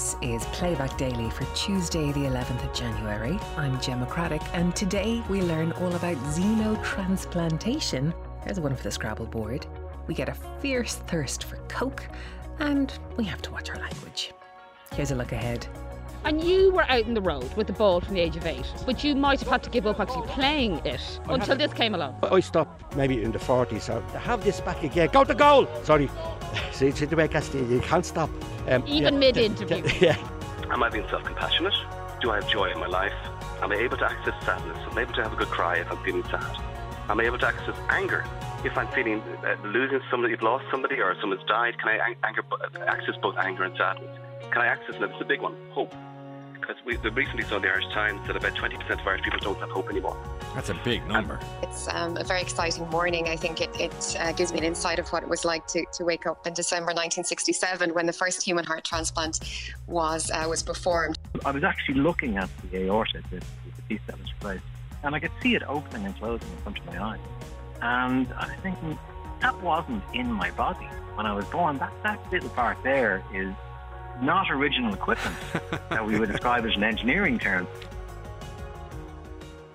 This is Playback Daily for Tuesday, the 11th of January. I'm Gemma Craddock, and today we learn all about xenotransplantation. There's one for the Scrabble board. We get a fierce thirst for Coke, and we have to watch our language. Here's a look ahead. And you were out in the road with the ball from the age of eight, but you might have had to give up actually playing it until this came along. I stopped maybe in the 40s, so to have this back again, go to goal! Sorry, see, see the way Castillo, you can't stop. Um, Even yeah, mid-interview. d- d- Yeah, Am I being self-compassionate? Do I have joy in my life? Am I able to access sadness? Am I able to have a good cry if I'm feeling sad? Am I able to access anger if I'm feeling uh, losing somebody, you've lost somebody, or someone's died? Can I ang- anger, access both anger and sadness? Can I access, and this is a big one, hope? Because we we recently saw in the Irish Times that about 20% of Irish people don't have hope anymore. That's a big number. It's um, a very exciting morning. I think it, it uh, gives me an insight of what it was like to, to wake up in December 1967 when the first human heart transplant was uh, was performed. I was actually looking at the aorta, the, the piece that was replaced, and I could see it opening and closing in front of my eyes. And I was thinking, that wasn't in my body when I was born. That, that little part there is not original equipment that we would describe as an engineering term.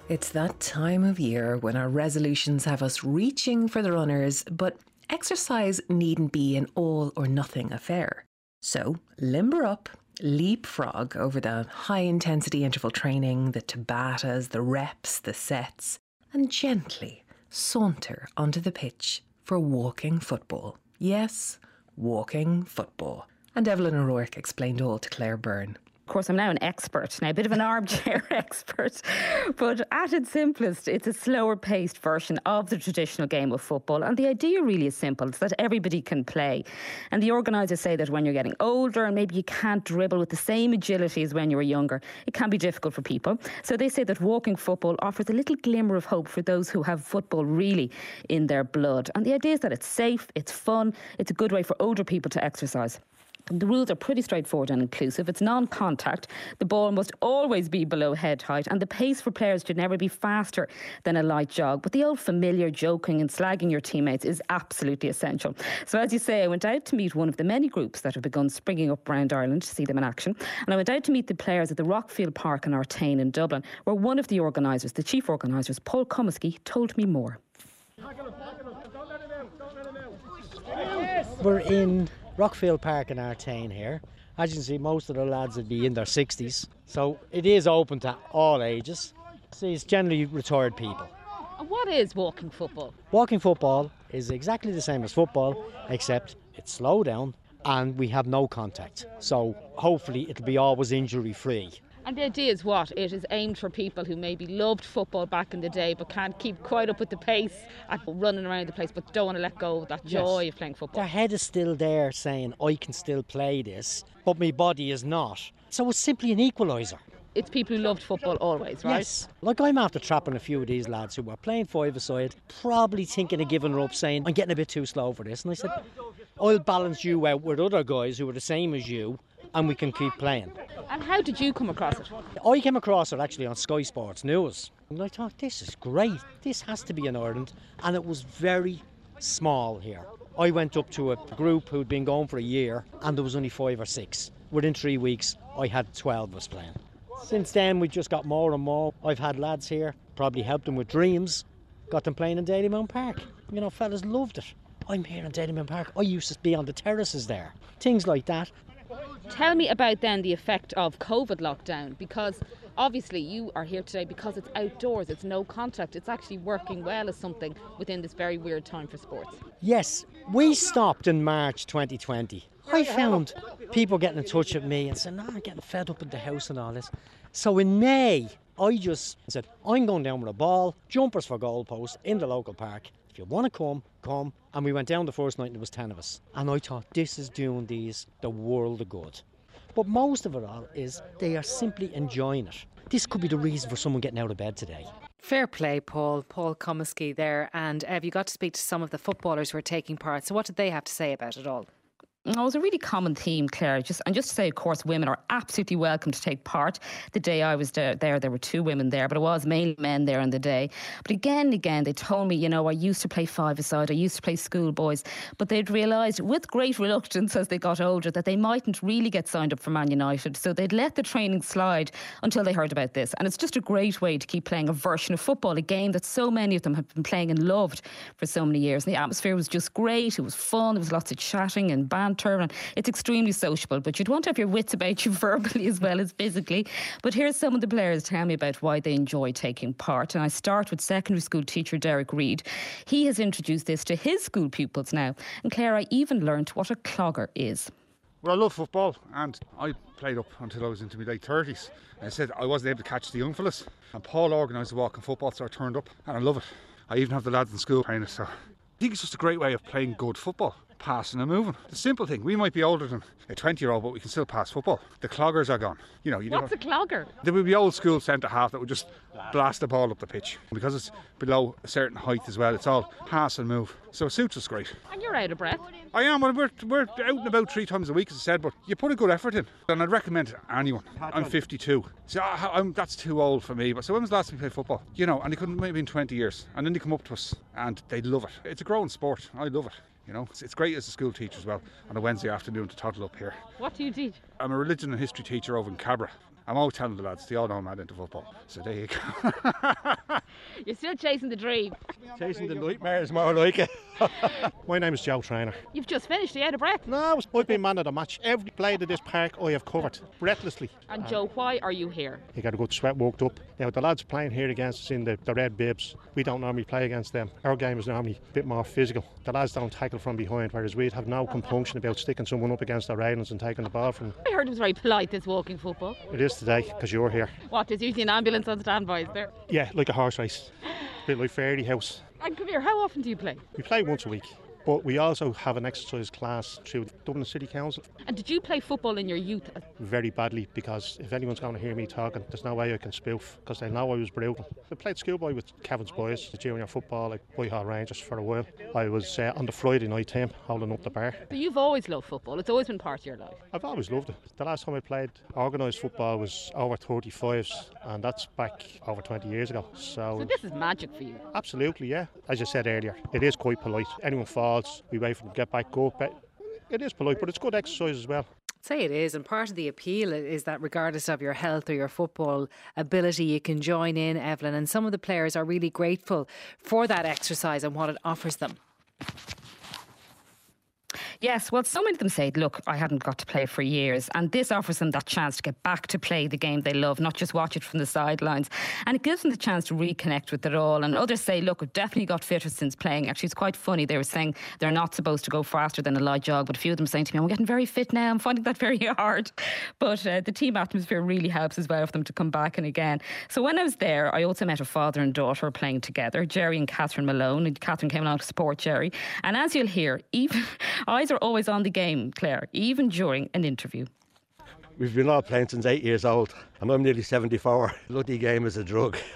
It's that time of year when our resolutions have us reaching for the runners, but exercise needn't be an all or nothing affair. So limber up, leapfrog over the high intensity interval training, the Tabatas, the reps, the sets, and gently saunter onto the pitch for walking football. Yes, walking football. And Evelyn O'Rourke explained all to Claire Byrne. Of course, I'm now an expert, now a bit of an armchair expert, but at its simplest, it's a slower paced version of the traditional game of football. And the idea really is simple it's that everybody can play. And the organisers say that when you're getting older and maybe you can't dribble with the same agility as when you were younger, it can be difficult for people. So they say that walking football offers a little glimmer of hope for those who have football really in their blood. And the idea is that it's safe, it's fun, it's a good way for older people to exercise. The rules are pretty straightforward and inclusive. It's non contact. The ball must always be below head height, and the pace for players should never be faster than a light jog. But the old familiar joking and slagging your teammates is absolutely essential. So, as you say, I went out to meet one of the many groups that have begun springing up around Ireland to see them in action. And I went out to meet the players at the Rockfield Park in Artane in Dublin, where one of the organisers, the chief organisers, Paul Comiskey, told me more. We're in Rockfield Park in Artane here. As you can see, most of the lads would be in their 60s, so it is open to all ages. See, it's generally retired people. And what is walking football? Walking football is exactly the same as football, except it's slow down and we have no contact. So hopefully it'll be always injury free. And the idea is what? It is aimed for people who maybe loved football back in the day but can't keep quite up with the pace and running around the place but don't want to let go of that joy of playing football. Their head is still there saying, I can still play this, but my body is not. So it's simply an equaliser. It's people who loved football always, right? Yes. Like I'm after trapping a few of these lads who were playing five aside, probably thinking of giving her up, saying, I'm getting a bit too slow for this. And I said, I'll balance you out with other guys who are the same as you and we can keep playing. And how did you come across it? I came across it actually on Sky Sports News. And I thought, this is great. This has to be in Ireland. And it was very small here. I went up to a group who'd been going for a year and there was only five or six. Within three weeks, I had 12 of us playing. Since then, we've just got more and more. I've had lads here, probably helped them with dreams, got them playing in Dalymount Park. You know, fellas loved it. I'm here in Dalymount Park. I used to be on the terraces there. Things like that. Tell me about then the effect of COVID lockdown because obviously you are here today because it's outdoors, it's no contact, it's actually working well as something within this very weird time for sports. Yes, we stopped in March 2020. I found people getting in touch with me and saying, "No, I'm getting fed up in the house and all this." So in May, I just said, "I'm going down with a ball, jumpers for goalposts in the local park. If you want to come, come." And we went down the first night and there was ten of us. And I thought, this is doing these the world of good. But most of it all is they are simply enjoying it. This could be the reason for someone getting out of bed today. Fair play, Paul. Paul Comiskey there. And uh, Ev, you got to speak to some of the footballers who are taking part. So, what did they have to say about it all? It was a really common theme, Claire. Just and just to say, of course, women are absolutely welcome to take part. The day I was there, there, there were two women there, but it was mainly men there on the day. But again and again, they told me, you know, I used to play five-a-side, I used to play schoolboys, but they'd realised with great reluctance as they got older that they mightn't really get signed up for Man United. So they'd let the training slide until they heard about this. And it's just a great way to keep playing a version of football, a game that so many of them have been playing and loved for so many years. And the atmosphere was just great. It was fun. There was lots of chatting and banter and it's extremely sociable. But you'd want to have your wits about you verbally as well as physically. But here's some of the players tell me about why they enjoy taking part. And I start with secondary school teacher Derek Reid. He has introduced this to his school pupils now. And Claire, I even learned what a clogger is. Well, I love football and I played up until I was into my late 30s. I said I wasn't able to catch the young fellas. And Paul organised the walking football, so I turned up and I love it. I even have the lads in school playing it, so I think it's just a great way of playing good football passing and moving. The simple thing, we might be older than a 20 year old, but we can still pass football. The cloggers are gone. You know, you What's a clogger? There would be old school centre half that would just blast the ball up the pitch. Because it's below a certain height as well, it's all pass and move. So it suits us great. And you're out of breath. I am. Well, we're, we're out and about three times a week, as I said, but you put a good effort in. And I'd recommend it to anyone. I'm 52. So I, I'm, that's too old for me. But so when was the last time you played football? You know, and they couldn't maybe in 20 years. And then they come up to us and they love it. It's a growing sport. I love it. You know, it's, it's great as a school teacher as well on a Wednesday afternoon to toddle up here. What do you teach? I'm a religion and history teacher over in Cabra. I'm always telling the lads, they all know I'm mad into football. So there you go. You're still chasing the dream. Chasing the nightmares, more like it. My name is Joe Trainer. You've just finished. Are you out of breath? No, I've been man of the match. Every blade of this park I have covered, breathlessly. And Joe, why are you here? You got a good sweat worked up. Now, the lads playing here against us in the, the Red Bibs, we don't normally play against them. Our game is normally a bit more physical. The lads don't tackle from behind, whereas we'd have no compunction about sticking someone up against the railings and taking the ball from them. I heard it was very polite, this walking football. It is today, because you're here. What, there's usually an ambulance on standby, is there? Yeah, like a horse race. A bit like Fairyhouse. And come here, how often do you play? We play once a week. But we also have an exercise class through Dublin City Council. And did you play football in your youth? Very badly because if anyone's going to hear me talking, there's no way I can spoof because they know I was brutal. I played schoolboy with Kevin's boys, the junior football, like Whitehall Rangers for a while. I was uh, on the Friday night team holding up the bar. But you've always loved football, it's always been part of your life. I've always loved it. The last time I played organised football was over 35s, and that's back over 20 years ago. So, So this is magic for you. absolutely, yeah. As I said earlier, it is quite polite. Anyone falls, for them to get back. But it is polite, but it's good exercise as well. Say it is, and part of the appeal is that regardless of your health or your football ability, you can join in, Evelyn. And some of the players are really grateful for that exercise and what it offers them. Yes, well, so many of them say, look, I hadn't got to play for years. And this offers them that chance to get back to play the game they love, not just watch it from the sidelines. And it gives them the chance to reconnect with it all. And others say, look, I've definitely got fitter since playing. Actually, it's quite funny. They were saying they're not supposed to go faster than a light jog, but a few of them saying to me, I'm getting very fit now. I'm finding that very hard. But uh, the team atmosphere really helps as well for them to come back and again. So when I was there, I also met a father and daughter playing together, Jerry and Catherine Malone. And Catherine came along to support Jerry. And as you'll hear, even eyes are always on the game, Claire, even during an interview. We've been all playing since eight years old, and I'm nearly 74. Bloody game is a drug,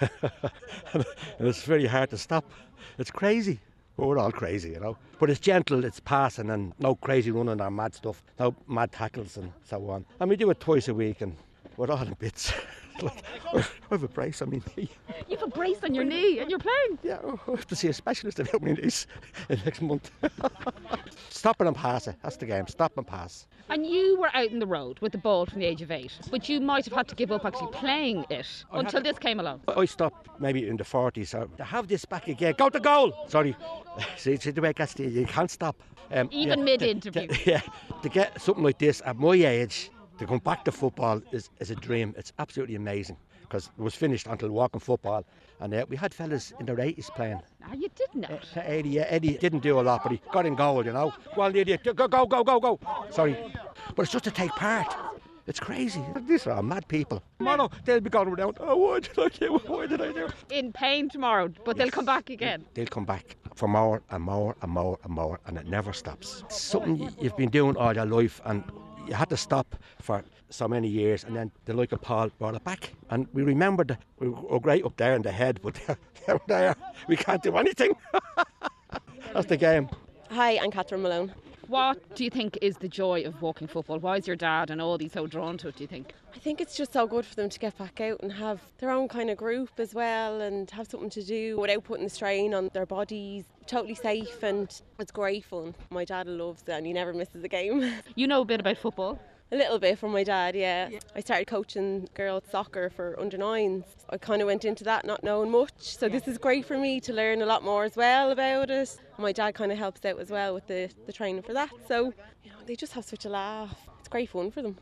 and it's very hard to stop. It's crazy. We're all crazy, you know. But it's gentle, it's passing, and no crazy running or mad stuff, no mad tackles and so on. And we do it twice a week, and we're all in bits. like, I have a brace on my knee. You've a brace on your knee and you're playing. Yeah, I have to see a specialist about my knees next month. Stop and pass it. That's the game. Stop and pass. And you were out in the road with the ball from the age of eight, but you might have had to give up actually playing it I until this came along. I stopped maybe in the 40s. So to have this back again, go to goal. Sorry, see, see the way it gets to you, you can't stop. Um, Even to- mid-interview. yeah, to get something like this at my age, to come back to football is, is a dream. It's absolutely amazing because it was finished until walking football, and uh, we had fellas in their 80s playing. Ah, you did not. Uh, Eddie, yeah, Eddie didn't do a lot, but he got in goal, you know. Go on, idiot, go, go, go, go, go. Sorry, but it's just to take part. It's crazy. These are mad people. Tomorrow they'll be going around. Oh, why did I do? Why did I do? In pain tomorrow, but they'll come back again. They'll come back for more and more and more and more, and it never stops. It's something you've been doing all your life, and you had to stop for so many years, and then the of Paul brought it back. And we remembered we were great up there in the head, but there we can't do anything. That's the game. Hi, I'm Catherine Malone. What do you think is the joy of walking football? Why is your dad and all these so drawn to it, do you think? I think it's just so good for them to get back out and have their own kind of group as well and have something to do without putting the strain on their bodies. Totally safe and it's great fun. My dad loves it and he never misses a game. You know a bit about football? A little bit from my dad, yeah. yeah. I started coaching girls soccer for under nines. I kind of went into that not knowing much, so yeah. this is great for me to learn a lot more as well about it. My dad kind of helps out as well with the, the training for that, so you know, they just have such a laugh. It's great fun for them.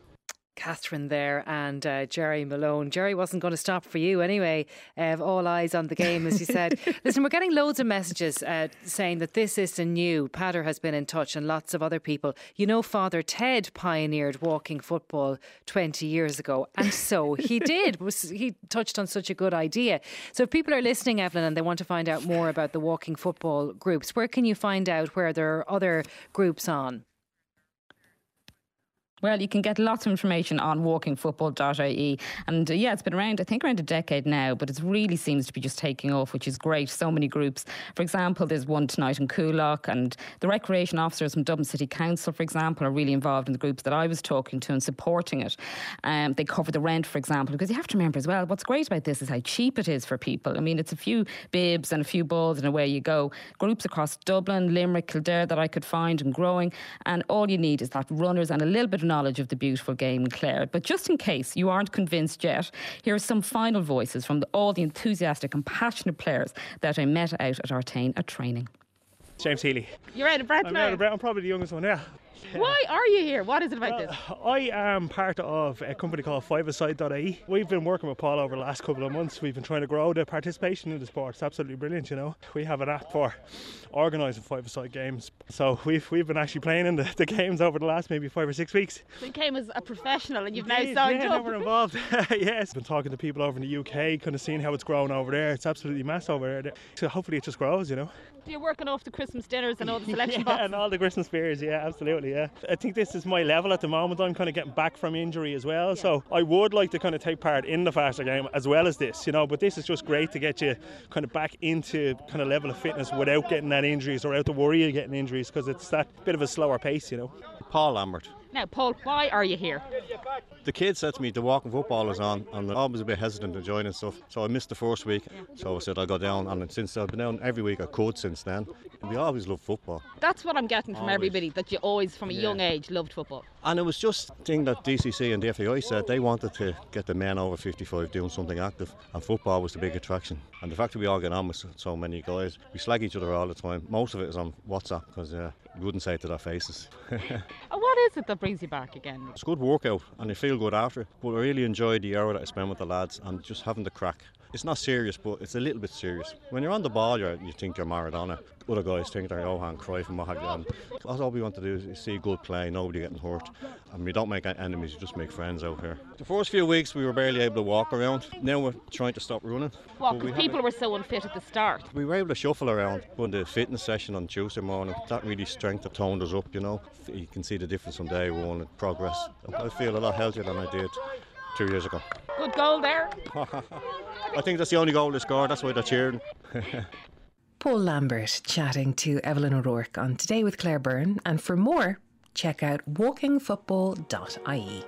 Catherine there and uh, Jerry Malone. Jerry wasn't going to stop for you anyway. Uh, all eyes on the game, as you said. Listen, we're getting loads of messages uh, saying that this isn't new. Patter has been in touch and lots of other people. You know, Father Ted pioneered walking football 20 years ago, and so he did. He touched on such a good idea. So if people are listening, Evelyn, and they want to find out more about the walking football groups, where can you find out where there are other groups on? Well, you can get lots of information on walkingfootball.ie. And uh, yeah, it's been around, I think, around a decade now, but it really seems to be just taking off, which is great. So many groups. For example, there's one tonight in Coolock, and the recreation officers from Dublin City Council, for example, are really involved in the groups that I was talking to and supporting it. Um, they cover the rent, for example, because you have to remember as well, what's great about this is how cheap it is for people. I mean, it's a few bibs and a few balls, and away you go. Groups across Dublin, Limerick, Kildare that I could find and growing, and all you need is that runners and a little bit of knowledge of the beautiful game Claire. But just in case you aren't convinced yet, here are some final voices from the, all the enthusiastic and passionate players that I met out at Artane at training. James Healy. You're out of breath I'm now. out of breath. I'm probably the youngest one, yeah. Why are you here? What is it about well, this? I am part of a company called Fiveaside.ie. We've been working with Paul over the last couple of months. We've been trying to grow the participation in the sport. It's absolutely brilliant, you know. We have an app for organising five-a-side games. So we've we've been actually playing in the, the games over the last maybe five or six weeks. So you came as a professional and you've now signed yeah, up. Yeah, we're involved. yes, been talking to people over in the UK, kind of seeing how it's grown over there. It's absolutely massive over there. So hopefully it just grows, you know. You're working off the Christmas dinners and all the selection yeah, boxes. and all the Christmas beers. Yeah, absolutely. Yeah, I think this is my level at the moment. I'm kind of getting back from injury as well, yeah. so I would like to kind of take part in the faster game as well as this, you know. But this is just great to get you kind of back into kind of level of fitness without getting that injuries or out the worry of getting injuries because it's that bit of a slower pace, you know. Paul Lambert. Now, Paul, why are you here? The kids said to me the walking football is on, and I was a bit hesitant to join and stuff. So I missed the first week, so I said I'll go down, and since I've been down every week I could since then. We always loved football. That's what I'm getting from always. everybody that you always, from a yeah. young age, loved football. And it was just a thing that DCC and the FAI said they wanted to get the men over 55 doing something active, and football was the big attraction. And the fact that we all get on with so many guys, we slag each other all the time. Most of it is on WhatsApp because uh, we wouldn't say it to their faces. what is it that brings you back again? It's a good workout and you feel good after. But I really enjoyed the hour that I spent with the lads and just having the crack. It's not serious, but it's a little bit serious. When you're on the ball, you you think you're Maradona. Other guys think they're Johan Cruyff and what have you. And all we want to do is see good play, nobody getting hurt. And we don't make enemies, we just make friends out here. The first few weeks we were barely able to walk around. Now we're trying to stop running. Well, because people were so unfit at the start. We were able to shuffle around. But the fitness session on Tuesday morning, that really strengthened, toned us up, you know. You can see the difference from day one, progress. I feel a lot healthier than I did two years ago. Good goal there. I think that's the only goal they scored. That's why they're cheering. Paul Lambert chatting to Evelyn O'Rourke on Today with Claire Byrne. And for more, check out walkingfootball.ie.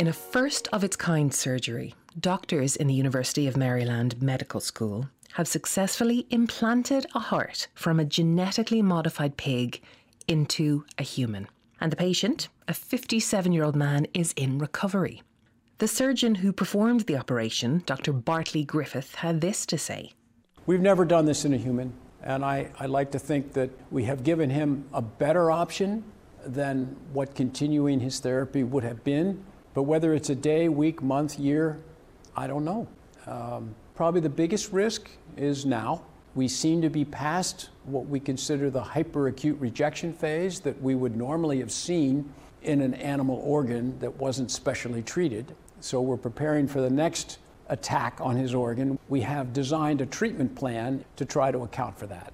In a first of its kind surgery, doctors in the University of Maryland Medical School have successfully implanted a heart from a genetically modified pig into a human and the patient, a 57 year old man, is in recovery. The surgeon who performed the operation, Dr. Bartley Griffith, had this to say We've never done this in a human, and I, I like to think that we have given him a better option than what continuing his therapy would have been. But whether it's a day, week, month, year, I don't know. Um, probably the biggest risk is now we seem to be past what we consider the hyperacute rejection phase that we would normally have seen in an animal organ that wasn't specially treated. So we're preparing for the next attack on his organ. We have designed a treatment plan to try to account for that.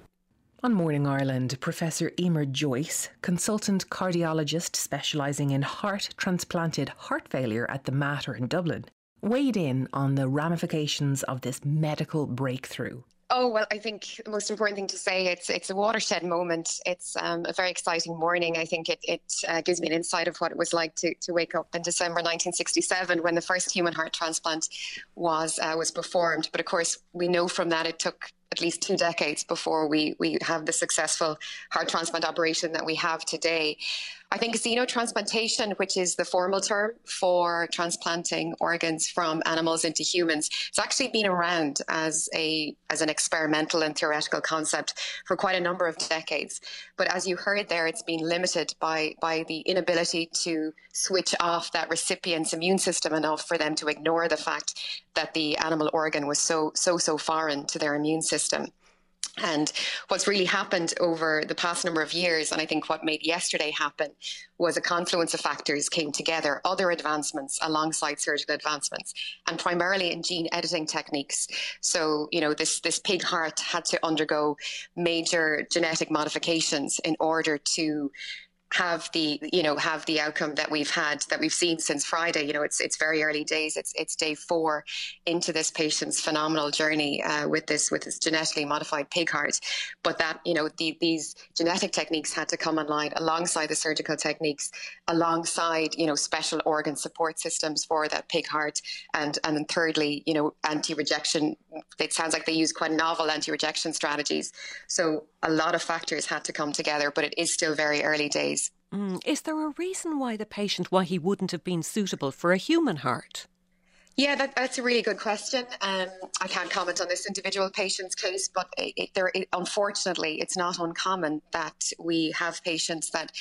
On Morning Ireland, Professor Emer Joyce, consultant cardiologist specialising in heart transplanted heart failure at the Mater in Dublin, weighed in on the ramifications of this medical breakthrough. Oh well, I think the most important thing to say it's it's a watershed moment. It's um, a very exciting morning. I think it it uh, gives me an insight of what it was like to, to wake up in December 1967 when the first human heart transplant was uh, was performed. But of course, we know from that it took at least two decades before we we have the successful heart transplant operation that we have today. I think xenotransplantation, which is the formal term for transplanting organs from animals into humans, it's actually been around as a as an experimental and theoretical concept for quite a number of decades. But as you heard there, it's been limited by by the inability to switch off that recipient's immune system enough for them to ignore the fact that the animal organ was so so so foreign to their immune system. And what's really happened over the past number of years, and I think what made yesterday happen, was a confluence of factors came together, other advancements alongside surgical advancements, and primarily in gene editing techniques. So, you know, this, this pig heart had to undergo major genetic modifications in order to have the you know have the outcome that we've had that we've seen since Friday. You know, it's it's very early days. It's it's day four into this patient's phenomenal journey uh, with this with this genetically modified pig heart. But that you know the, these genetic techniques had to come online alongside the surgical techniques, alongside you know special organ support systems for that pig heart, and and then thirdly you know anti-rejection. It sounds like they use quite novel anti-rejection strategies. So a lot of factors had to come together, but it is still very early days. Mm. Is there a reason why the patient, why he wouldn't have been suitable for a human heart? Yeah, that, that's a really good question. Um, I can't comment on this individual patient's case, but it, it, there, it, unfortunately, it's not uncommon that we have patients that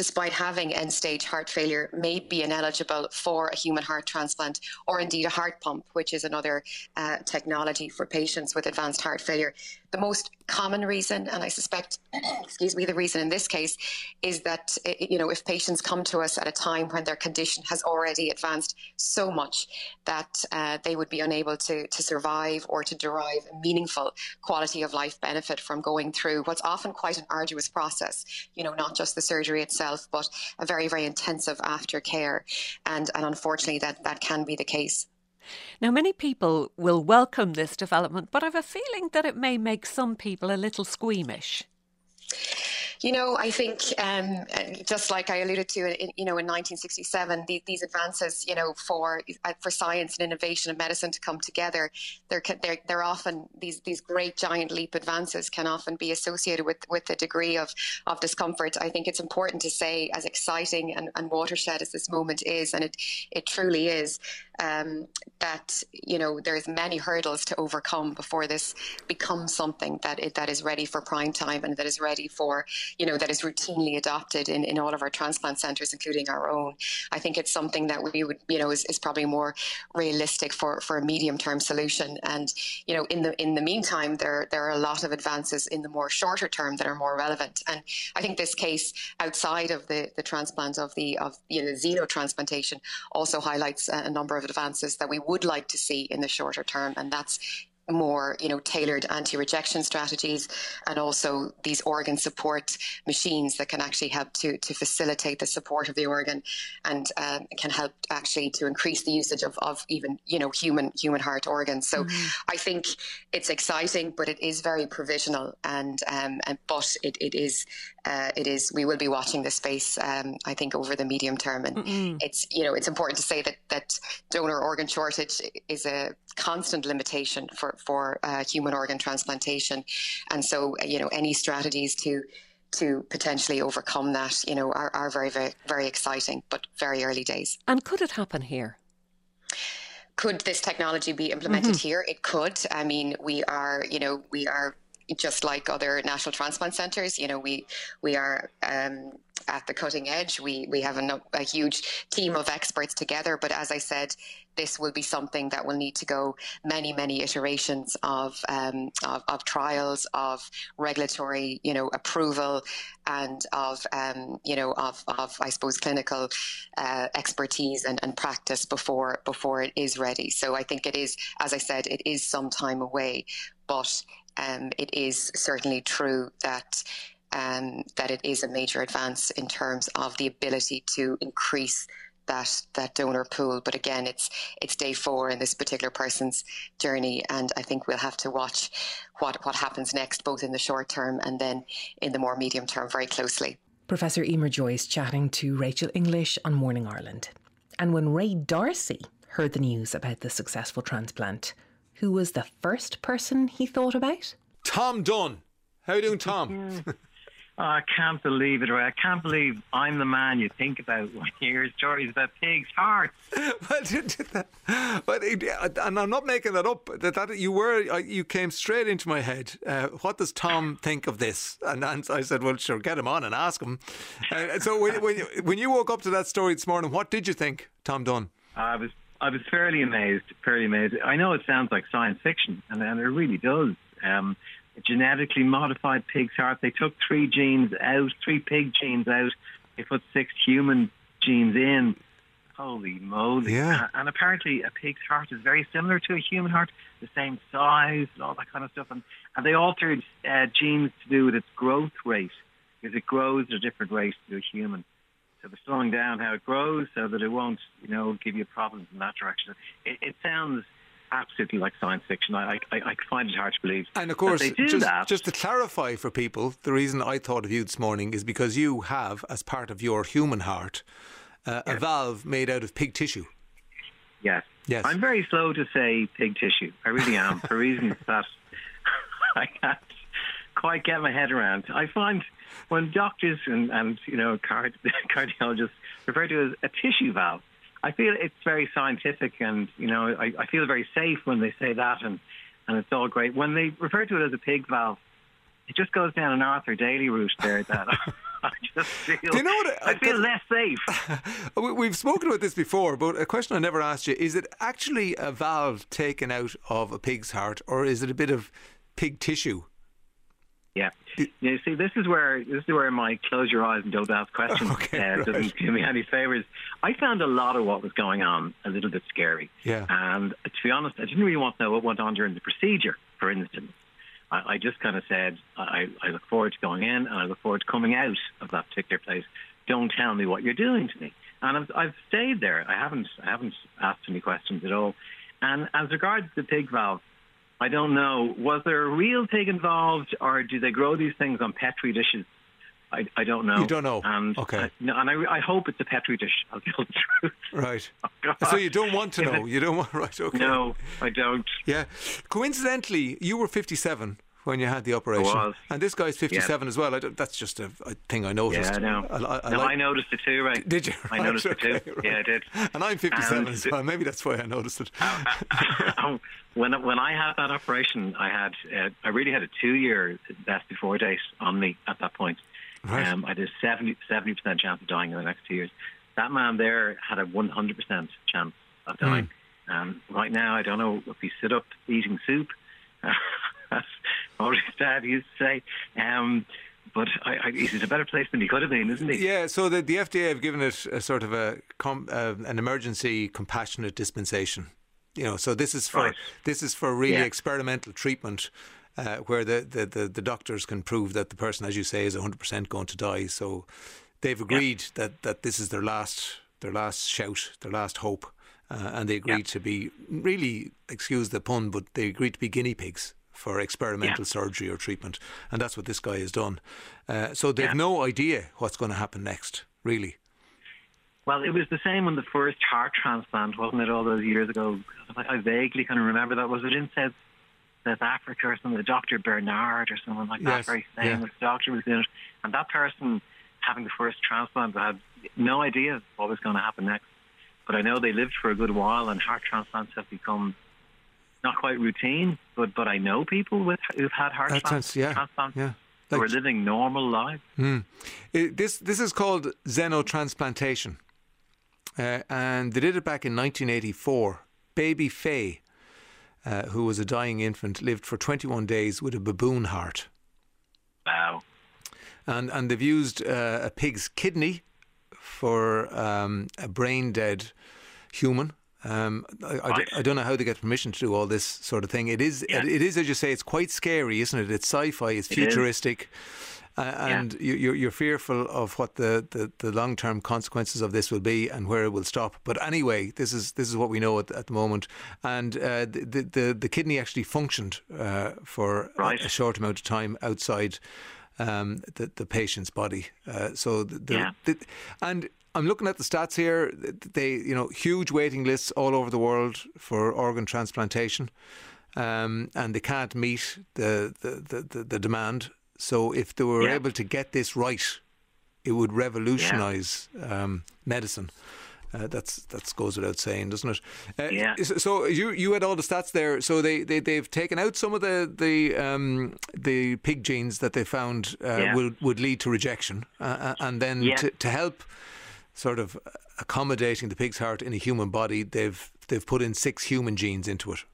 despite having end stage heart failure, may be ineligible for a human heart transplant or indeed a heart pump, which is another uh, technology for patients with advanced heart failure. The most common reason, and I suspect, excuse me, the reason in this case is that, you know, if patients come to us at a time when their condition has already advanced so much that uh, they would be unable to, to survive or to derive a meaningful quality of life benefit from going through what's often quite an arduous process, you know, not just the surgery itself, but a very, very intensive aftercare. And, and unfortunately, that, that can be the case. Now, many people will welcome this development, but I've a feeling that it may make some people a little squeamish. You know, I think um, just like I alluded to, in, you know, in 1967, the, these advances, you know, for uh, for science and innovation and medicine to come together, they're, they're they're often these these great giant leap advances can often be associated with with a degree of of discomfort. I think it's important to say, as exciting and, and watershed as this moment is, and it it truly is um, that you know there's many hurdles to overcome before this becomes something that it, that is ready for prime time and that is ready for you know that is routinely adopted in, in all of our transplant centres, including our own. I think it's something that we would you know is, is probably more realistic for, for a medium term solution. And you know in the in the meantime, there there are a lot of advances in the more shorter term that are more relevant. And I think this case outside of the the transplant of the of you know xenotransplantation also highlights a number of advances that we would like to see in the shorter term, and that's more you know tailored anti-rejection strategies and also these organ support machines that can actually help to to facilitate the support of the organ and um, can help actually to increase the usage of, of even you know human human heart organs so mm-hmm. I think it's exciting but it is very provisional and, um, and but it, it is uh, it is we will be watching this space um, I think over the medium term and mm it's you know it's important to say that that donor organ shortage is a constant limitation for for uh, human organ transplantation, and so you know any strategies to to potentially overcome that, you know, are, are very, very, very exciting, but very early days. And could it happen here? Could this technology be implemented mm-hmm. here? It could. I mean, we are, you know, we are just like other national transplant centres. You know, we we are um, at the cutting edge. We we have a, a, huge team of experts together. But as I said, this will be something that will need to go many, many iterations of, um, of, of, trials, of regulatory, you know, approval, and of, um, you know, of, of, I suppose, clinical uh, expertise and, and practice before before it is ready. So I think it is, as I said, it is some time away, but um, it is certainly true that. Um, that it is a major advance in terms of the ability to increase that that donor pool. But again, it's it's day four in this particular person's journey, and I think we'll have to watch what what happens next, both in the short term and then in the more medium term, very closely. Professor Emer Joyce chatting to Rachel English on Morning Ireland. And when Ray D'Arcy heard the news about the successful transplant, who was the first person he thought about? Tom Dunn. How you doing, Tom? Oh, I can't believe it, Ray. I can't believe I'm the man you think about when you hear stories about pigs' hearts. but and I'm not making that up. That, that you were, you came straight into my head. Uh, what does Tom think of this? And, and, I said, well, sure, get him on and ask him. Uh, so when, when, you, when you woke up to that story this morning, what did you think, Tom Dunn? I was I was fairly amazed, fairly amazed. I know it sounds like science fiction, and, and it really does. Um, genetically modified pig's heart. They took three genes out, three pig genes out. They put six human genes in. Holy moly! Yeah. And apparently, a pig's heart is very similar to a human heart, the same size, all that kind of stuff. And, and they altered uh, genes to do with its growth rate because it grows at a different rate to a human. So they're slowing down how it grows so that it won't, you know, give you problems in that direction. It, it sounds absolutely like science fiction. I, I, I find it hard to believe. And of course, just, that. just to clarify for people, the reason I thought of you this morning is because you have, as part of your human heart, uh, yes. a valve made out of pig tissue. Yes. Yes. I'm very slow to say pig tissue. I really am, for reasons that I can't quite get my head around. I find when doctors and, and you know card, cardiologists refer to it as a tissue valve, I feel it's very scientific, and you know, I, I feel very safe when they say that, and and it's all great. When they refer to it as a pig valve, it just goes down an Arthur Daley route there. That I just feel. Do you know what? I, I feel less safe. We've spoken about this before, but a question I never asked you: Is it actually a valve taken out of a pig's heart, or is it a bit of pig tissue? Yeah. You see, this is where this is where my close your eyes and don't ask questions okay, uh, right. doesn't do me any favors. I found a lot of what was going on a little bit scary. Yeah. And to be honest, I didn't really want to know what went on during the procedure. For instance, I, I just kind of said, I, I look forward to going in, and I look forward to coming out of that particular place. Don't tell me what you're doing to me. And I've, I've stayed there. I haven't I haven't asked any questions at all. And as regards the pig valve, I don't know. Was there a real pig involved, or do they grow these things on petri dishes? I, I don't know. You don't know. And okay. I, no, and I, I hope it's a petri dish. I'll tell the truth. Right. Oh, so you don't want to know. You don't want. Right. Okay. No, I don't. Yeah. Coincidentally, you were 57 when you had the operation, and this guy's 57 as well. That's just a, a, thing I noticed. Yeah, I know. I, I, I no, like, I noticed it too, right? Did you? I noticed okay, it too. right. Yeah, I did. And I'm 57 And as well. Maybe that's why I noticed it. when when I had that operation, I had uh, I really had a two year best before date on me at that point. Right. Um, I did 70 percent chance of dying in the next two years. That man there had a one hundred percent chance of dying. Um, right now, I don't know if he sit up eating soup. That's what his dad used to say. Um, but I, I, he's in a better place than he could have been, isn't he? Yeah, so the, the FDA have given it a sort of a com, uh, an emergency compassionate dispensation. You know, so this is for Right. this is for really Yeah. experimental treatment. Uh, where the, the, the, the doctors can prove that the person, as you say, is 100% going to die. So they've agreed that, that this is their last their last shout, their last hope. Uh, and they agreed to be, really, excuse the pun, but they agreed to be guinea pigs for experimental surgery or treatment. And that's what this guy has done. Uh, so they've Yeah. no idea what's going to happen next, really. Well, it was the same when the first heart transplant, wasn't it, all those years ago? I vaguely kind of remember that. Was it in South, South Africa or something? The Dr. Bernard or someone like that, Yes, very yeah. famous doctor was in it. And that person having the first transplant had no idea what was going to happen next. But I know they lived for a good while, and heart transplants have become not quite routine. But but I know people with who've had heart That trans- yeah, transplants yeah. who are living normal lives. Mm. It, this this is called xenotransplantation, uh, and they did it back in 1984. Baby Fae, uh, who was a dying infant, lived for 21 days with a baboon heart, Wow. and and they've used uh, a pig's kidney for um, a brain dead human. Um, I, I, I don't know how they get permission to do all this sort of thing. It is, it, it is, as you say, it's quite scary, isn't it? It's sci-fi, it's It is. futuristic, uh, and yeah. you, you're fearful of what the, the, the long term consequences of this will be and where it will stop. But anyway, this is this is what we know at, at the moment, and uh, the, the the kidney actually functioned uh, for right. a, a, short amount of time outside. Um, the the patient's body, uh, so the, yeah. the, and I'm looking at the stats here. They, you know, huge waiting lists all over the world for organ transplantation, um, and they can't meet the, the, the, the, demand. So if they were yeah. able to get this right, it would revolutionise yeah. um, medicine. Uh, that's that goes without saying, doesn't it? Uh, yeah. So you you had all the stats there. So they, they they've taken out some of the the um, the pig genes that they found uh, yeah. will would lead to rejection, uh, uh, and then yeah. to, to help sort of uh, accommodating the pig's heart in a human body, they've they've put in six human genes into it.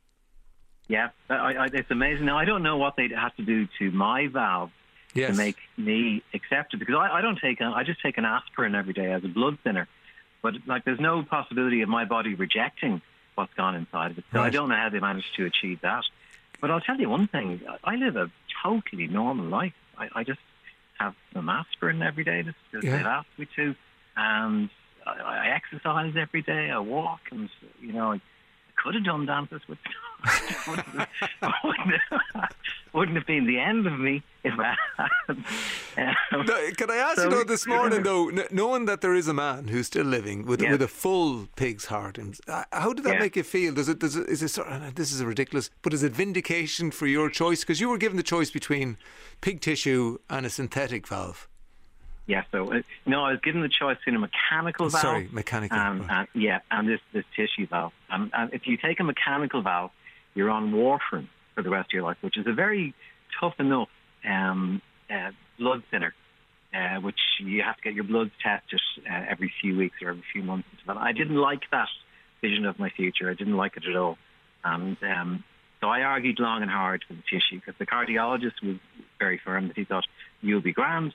Yeah, I, I, it's amazing. Now I don't know what they'd have to do to my valve yes. to make me accept it because I, I don't take I just take an aspirin every day as a blood thinner, but like there's no possibility of my body rejecting what's gone inside of it. So right. I don't know how they managed to achieve that. But I'll tell you one thing: I live a totally normal life. I, I just have some aspirin every day because yeah. they've asked me to and I, I exercise every day. I walk, and you know, I could have done dances, but wouldn't, wouldn't, wouldn't have been the end of me if I had. Um, no, can I ask so, you though this morning though, knowing that there is a man who's still living with with a full pig's heart, how did that yeah. make you feel? Does it does it is it sort of, this is ridiculous, but is it vindication for your choice because you were given the choice between pig tissue and a synthetic valve? Yeah, so uh, no, I was given the choice between a mechanical valve. Sorry, mechanical. Um, right. yeah, and this this tissue valve. Um, and if you take a mechanical valve, you're on warfarin for the rest of your life, which is a very tough enough um, uh, blood thinner, uh, which you have to get your bloods tested uh, every few weeks or every few months. I didn't like that vision of my future. I didn't like it at all, and um, so I argued long and hard for the tissue because the cardiologist was very firm that he thought you'll be grand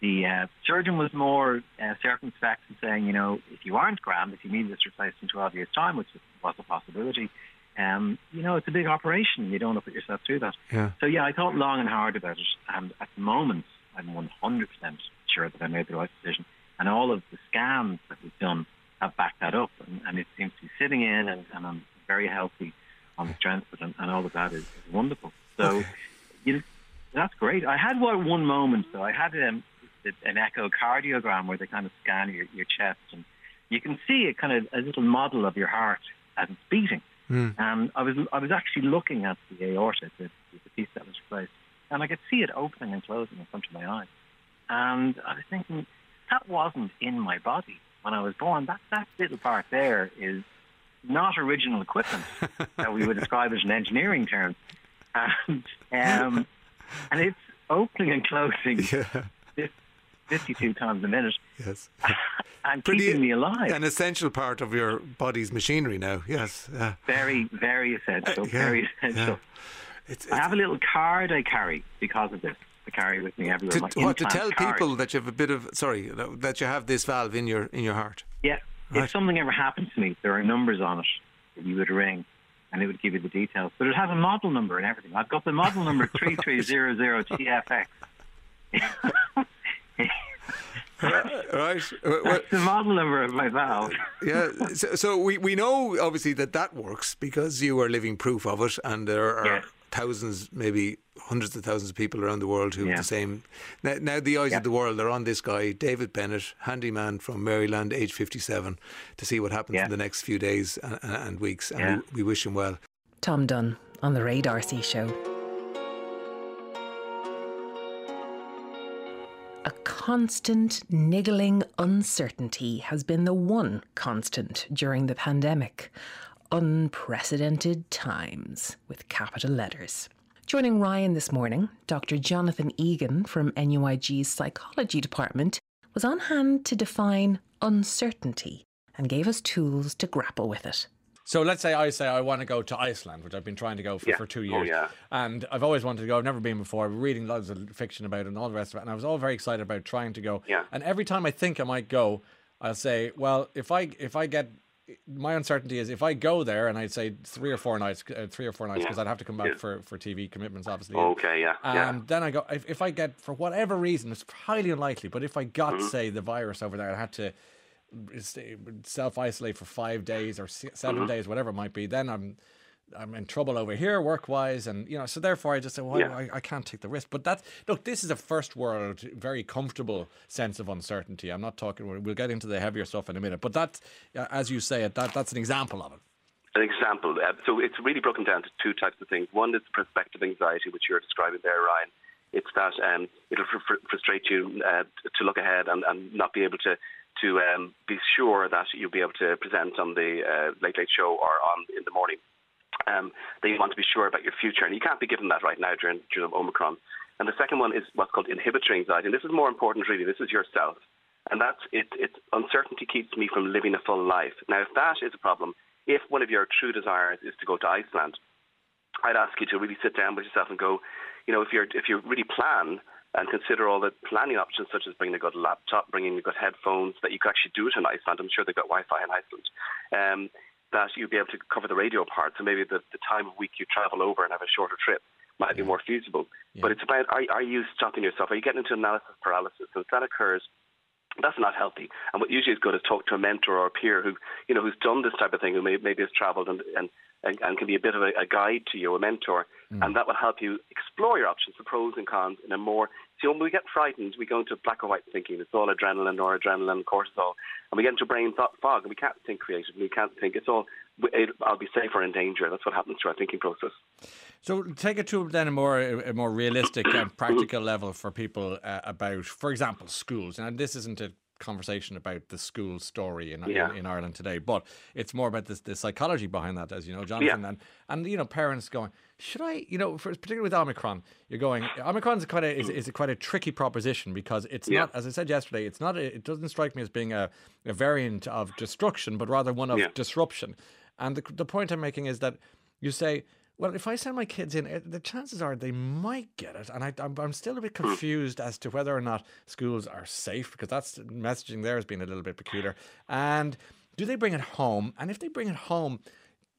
the uh, surgeon was more uh, circumspect in saying, you know, if you aren't grand, if you need this replaced in 12 years' time, which was a possibility, um, you know, it's a big operation. You don't want to put yourself through that. Yeah. So, yeah, I thought long and hard about it. And at the moment, I'm 100% sure that I made the right decision. And all of the scans that we've done have backed that up. And, and it seems to be sitting in, and, and I'm very healthy on the strength of it. And, and all of that is, is wonderful. So, okay. you know, that's great. I had one, one moment, though. I had um, an echocardiogram where they kind of scan your, your chest and you can see a kind of a little model of your heart as it's beating. Mm. And I was I was actually looking at the aorta, the, the piece that was replaced, and I could see it opening and closing in front of my eyes. And I was thinking that wasn't in my body when I was born. That that little part there is not original equipment that we would describe as an engineering term, and um, and it's opening and closing. Yeah 52 times a minute. Yes. and Pretty keeping me alive. An essential part of your body's machinery now, yes. Uh, very, very essential. Uh, yeah, very essential. Yeah. It's, it's, I have a little card I carry because of this. I carry with me everywhere. To, what, to tell card. people that you have a bit of, sorry, that you have this valve in your, in your heart? Yeah. Right. If something ever happens to me, there are numbers on it that you would ring and it would give you the details. But it has a model number and everything. I've got the model number 3300TFX. right. Uh, That's the model number of my valve. yeah. So, so, we, we know obviously that that works because you are living proof of it, and there are yeah. thousands, maybe hundreds of thousands of people around the world who yeah. have the same. Now, now the eyes yeah. of the world are on this guy, David Bennett, handyman from Maryland, age 57, to see what happens in the next few days and, and weeks. And we, we wish him well. Tom Dunn on the Ray D'Arcy Show. Constant, niggling uncertainty has been the one constant during the pandemic. Unprecedented times, with capital letters. Joining Ryan this morning, Dr. Jonathan Egan from NUIG's Psychology Department was on hand to define uncertainty and gave us tools to grapple with it. So let's say I say I want to go to Iceland, which I've been trying to go for, yeah. for two oh, years. Oh, yeah. And I've always wanted to go. I've never been before. I'm reading loads of fiction about it and all the rest of it. And I was all very excited about trying to go. Yeah. And every time I think I might go, I'll say, well, if I if I get my uncertainty is if I go there and I'd say three or four nights, uh, three or four nights, because Yeah. I'd have to come back Yeah. for, for TV commitments, obviously. Okay, yeah, And yeah. then I go, if, if I get, for whatever reason, it's highly unlikely, but if I got, Mhm. say, the virus over there and had to self isolate for five days or se- 7 Mhm. days, whatever it might be, then I'm. I'm in trouble over here work wise, and you know, so therefore I just say, well, Yeah. I, I can't take the risk. But that's look, this is a first world, very comfortable sense of uncertainty. I'm not talking. We'll get into the heavier stuff in a minute, but that's, uh, as you say it, that that's an example of it. An example. Uh, so it's really broken down to two types of things. One is prospective anxiety, which you're describing there, Ryan. It's that um, it'll fr- fr- frustrate you uh, to look ahead and, and not be able to to um, be sure that you'll be able to present on the uh, Late Late Show or on in the morning. Um, that you want to be sure about your future, and you can't be given that right now during during Omicron. And the second one is what's called inhibitory anxiety, and this is more important, really. This is yourself, and that's it. Uncertainty keeps me from living a full life. Now, if that is a problem, if one of your true desires is to go to Iceland, I'd ask you to really sit down with yourself and go, you know, if you're if you really plan and consider all the planning options, such as bringing a good laptop, bringing a good headphones, that you could actually do it in Iceland. I'm sure they've got Wi-Fi in Iceland. Um, that you'd be able to cover the radio part, so maybe the, the time of week you travel over and have a shorter trip might be more feasible. But it's about are, are you stopping yourself? Are you getting into analysis paralysis? So if that occurs, that's not healthy. And what usually is good is talk to a mentor or a peer who, you know, who's done this type of thing, who may, maybe has travelled and, and, and, and can be a bit of a, a guide to you, a mentor, and that will help you explore your options, the pros and cons, in a more. See, when we get frightened, we go into black or white thinking. It's all adrenaline or adrenaline, cortisol, and we get into brain thought fog, and we can't think creatively. We can't think. It's all. It, I'll be safer in danger. That's what happens to our thinking process. So take it to then a more a more realistic and practical level for people uh, about, for example, schools. And this isn't a conversation about the school story in, Yeah. in, in Ireland today, but it's more about this, the psychology behind that, as you know, Jonathan, Yeah. and and you know, parents going, should I, you know, for, particularly with Omicron, you're going, Omicron's quite a is, is a quite a tricky proposition because it's Yeah. not, as I said yesterday, it's not, a, it doesn't strike me as being a, a variant of destruction, but rather one of disruption. And the, the point I'm making is that you say, well, if I send my kids in, the chances are they might get it. And I, I'm, I'm still a bit hmm. confused as to whether or not schools are safe because that's messaging there has been a little bit peculiar. And do they bring it home? And if they bring it home,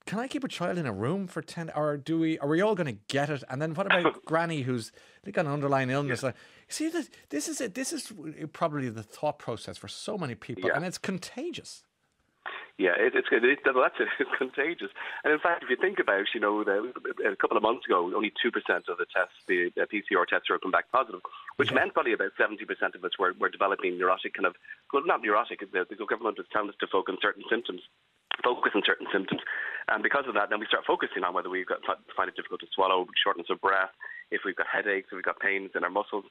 can I keep a child in a room for 10 or do we are we all going to get it and then what about granny who's they got an underlying illness like see that this is it this is probably the thought process for so many people Yeah. and it's contagious Yeah, it, it's good. It, that's it. It's contagious. And in fact, if you think about, you know, the, a couple of months ago, only two percent of the tests, the, PCR tests, were come back positive, which meant probably about seventy percent of us were, were developing neurotic kind of, well, not neurotic. The, the government was telling us to focus on certain symptoms, focus on certain symptoms, and because of that, then we start focusing on whether we've got find it difficult to swallow, shortness of breath, if we've got headaches, if we've got pains in our muscles,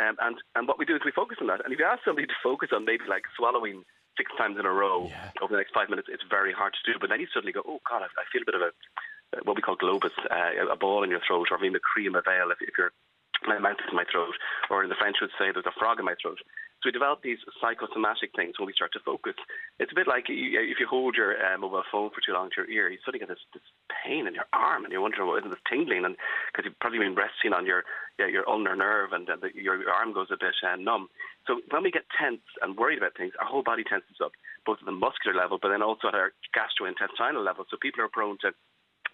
um, and and what we do is we focus on that. And if you ask somebody to focus on maybe like swallowing six times in a row over the next five minutes, it's very hard to do. But then you suddenly go, oh God, I, I feel a bit of a what we call globus, uh, a ball in your throat, or maybe the cream, of veil, if, if you're my mouth is in my throat, or in the French would say there's a frog in my throat. So we develop these psychosomatic things when we start to focus. It's a bit like if you hold your uh, mobile phone for too long to your ear, you suddenly get this, this pain in your arm, and you're wondering what isn't this tingling, and because you've probably been resting on your yeah, your ulnar nerve, and uh, the, your, your arm goes a bit uh, numb. So when we get tense and worried about things, our whole body tenses up, both at the muscular level, but then also at our gastrointestinal level. So people are prone to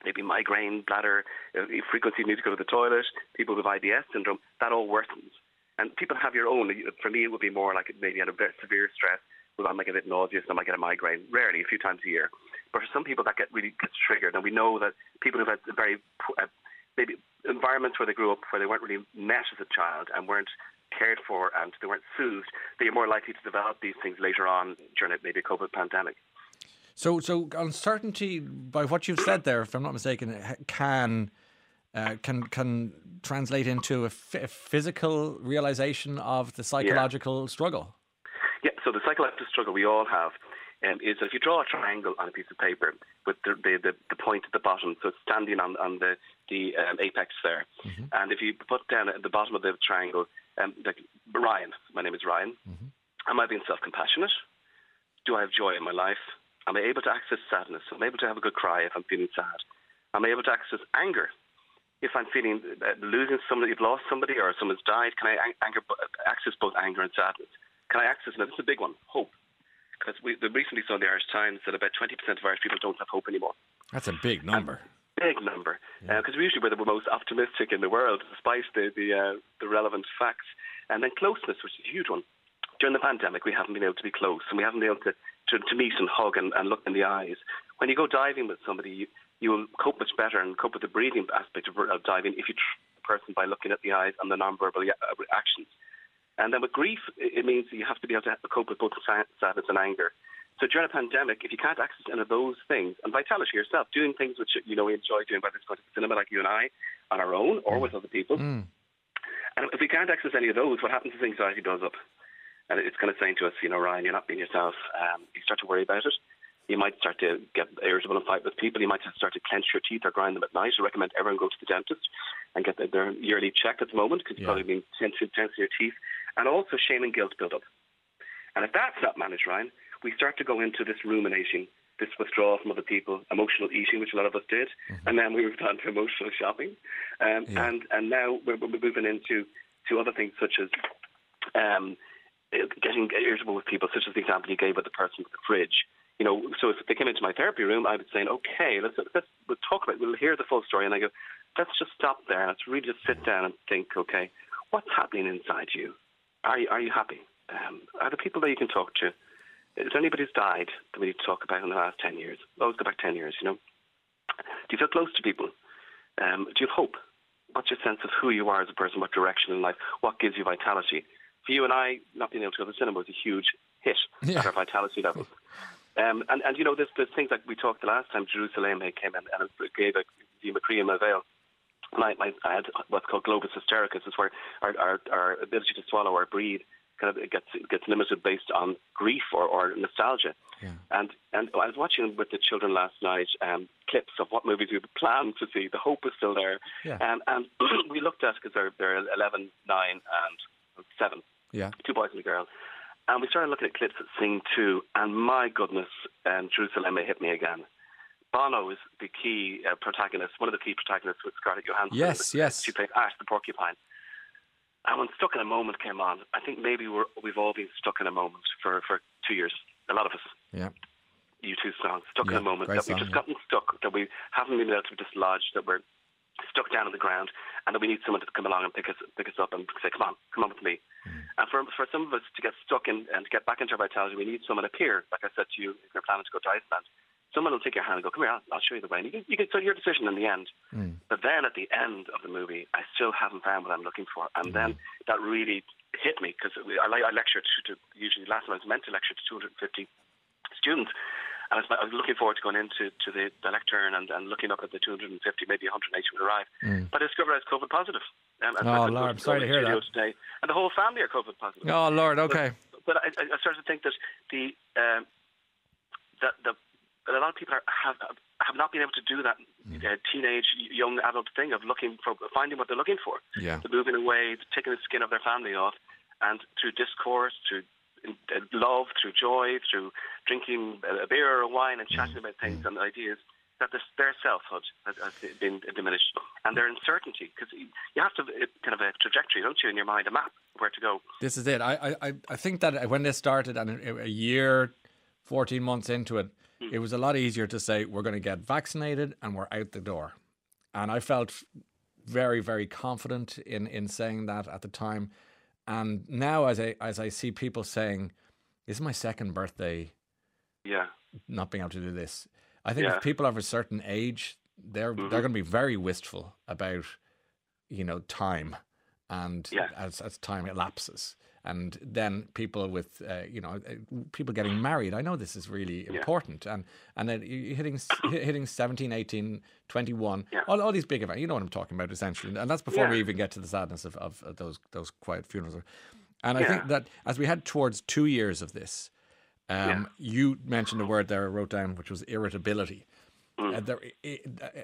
maybe migraine, bladder, uh, frequency need to go to the toilet, people with IBS syndrome, that all worsens. And people have your own. For me, it would be more like maybe under severe stress, I might get a bit nauseous, I might get a migraine, rarely, a few times a year. But for some people, that get really gets triggered. And we know that people who've had very uh, maybe environments where they grew up where they weren't really met as a child and weren't cared for and they weren't soothed, they're more likely to develop these things later on during maybe a COVID pandemic. So, so uncertainty, by what you've said there, if I'm not mistaken, can uh, can can translate into a, f- a physical realization of the psychological struggle. Yeah, so the psychological struggle we all have um, is if you draw a triangle on a piece of paper with the, the, the, the point at the bottom, so it's standing on, on the, the um, apex there, and if you put down at the bottom of the triangle, um, like Ryan, my name is Ryan, am I being self-compassionate? Do I have joy in my life? Am I able to access sadness? Am I able to have a good cry if I'm feeling sad? Am I able to access anger? If I'm feeling uh, losing somebody, you've lost somebody or someone's died, can I anger, access both anger and sadness? Can I access, now this is a big one, hope? because we recently saw in the Irish Times that about 20% of Irish people don't have hope anymore. That's a big number. Big number, because yeah. uh, we usually were the most optimistic in the world, despite the the, uh, the relevant facts. And then closeness, which is a huge one. During the pandemic, we haven't been able to be close, and we haven't been able to, to, to meet and hug and, and look in the eyes. When you go diving with somebody, you, you will cope much better and cope with the breathing aspect of, of diving if you trust the person by looking at the eyes and the nonverbal uh, actions. And then with grief, it means you have to be able to cope with both sadness and anger. So during a pandemic, if you can't access any of those things, and vitality yourself, doing things which you know we enjoy doing, whether it's going to the cinema like you and I, on our own or mm. with other people, mm. and if we can't access any of those, what happens is anxiety builds up, and it's kind of saying to us, you know, Ryan, you're not being yourself. Um, you start to worry about it. You might start to get irritable and fight with people. You might start to clench your teeth or grind them at night. I recommend everyone go to the dentist and get their, yearly check at the moment because you've probably been tensing your teeth and also shame and guilt build up. And if that's not managed, Ryan, we start to go into this ruminating, this withdrawal from other people, emotional eating, which a lot of us did, mm-hmm. and then we moved on to emotional shopping, um, yeah. and and now we're, we're, moving into to other things such as um, getting irritable with people, such as the example you gave with the person with the fridge. You know, so if they came into my therapy room, I would say, okay, let's let's we'll talk about, it. we'll hear the full story, and I go, let's just stop there. Let's really just sit down and think, okay, what's happening inside you? Are you, are you happy? Um, are there people that you can talk to? Is there anybody who's died that we need to talk about in the last 10 years? Always go back 10 years, you know. Do you feel close to people? Um, do you have hope? What's your sense of who you are as a person? What direction in life? What gives you vitality? For you and I, not being able to go to the cinema was a huge hit yeah. at our vitality level. Um, and, and, you know, there's, there's things like we talked the last time, Jerusalem came in and gave a the McCree in my veil. My, my, I had what's called globus hystericus, is where our, our, our ability to swallow or breathe kind of gets gets limited based on grief or, or nostalgia. Yeah. And and I was watching with the children last night um, clips of what movies we planned to see. The hope is still there. Yeah. Um, and we looked at because they're they're 11, 9, and seven. Yeah. Two boys and a girl. And we started looking at clips at Sing 2, and my goodness, um, Jerusalem hit me again. Bono is the key uh, protagonist, one of the key protagonists with Scarlett Johansson. Yes, yes. She played Ash the porcupine. And when Stuck in a Moment came on, I think maybe we're, we've all been stuck in a moment for, for two years. A lot of us. Yeah. U2 song, Stuck yeah, in a Moment, that we've just yeah. gotten stuck, that we haven't been able to dislodge, that we're stuck down on the ground, and that we need someone to come along and pick us pick us up and say, "Come on, come on with me." Mm. And for for some of us to get stuck in and to get back into our vitality, we need someone up here. Like I said to you, if you're planning to go to Iceland, someone will take your hand and go, "Come here, I'll, I'll show you the way." And you can, you can so your decision in the end. Mm. But then at the end of the movie, I still haven't found what I'm looking for, and mm. then that really hit me because I, I lectured to, to usually last time I was meant to lecture to 250 students. And I was looking forward to going into to the, the lectern and, and looking up at the 250, maybe 180 would arrive. Mm. But I discovered I was COVID positive. Um, oh, Lord, I'm sorry to hear that. Today, and the whole family are COVID positive. Oh, Lord, okay. But, but I, I, started to think that the um, that the a lot of people are, have have not been able to do that mm. uh, teenage young adult thing of looking for finding what they're looking for. Yeah. The moving away, taking the skin of their family off, and through discourse, through love, through joy, through drinking a beer or a wine and chatting about things and ideas, that this, their selfhood has, has been diminished and their uncertainty because you have to kind of a trajectory, don't you, in your mind, a map where to go. This is it. I I, I think that when this started and a year, fourteen months into it, mm. it was a lot easier to say we're going to get vaccinated and we're out the door, and I felt very very confident in in saying that at the time and now, as I as I see people saying, "This is my second birthday," yeah, not being able to do this, I think yeah. if people of a certain age, they're mm-hmm. they're going to be very wistful about, you know, time, and yeah. as as time elapses and then people with uh, you know uh, people getting married. I know this is really important. And and then hitting hitting 17 18 21 yeah. all, all these big events. You know what i'm talking about essentially. And that's before yeah. we even get to the sadness of, of, of those those quiet funerals. And i think that as we head towards two years of this um, you mentioned a word there i wrote down which was irritability. Mm. Uh, there,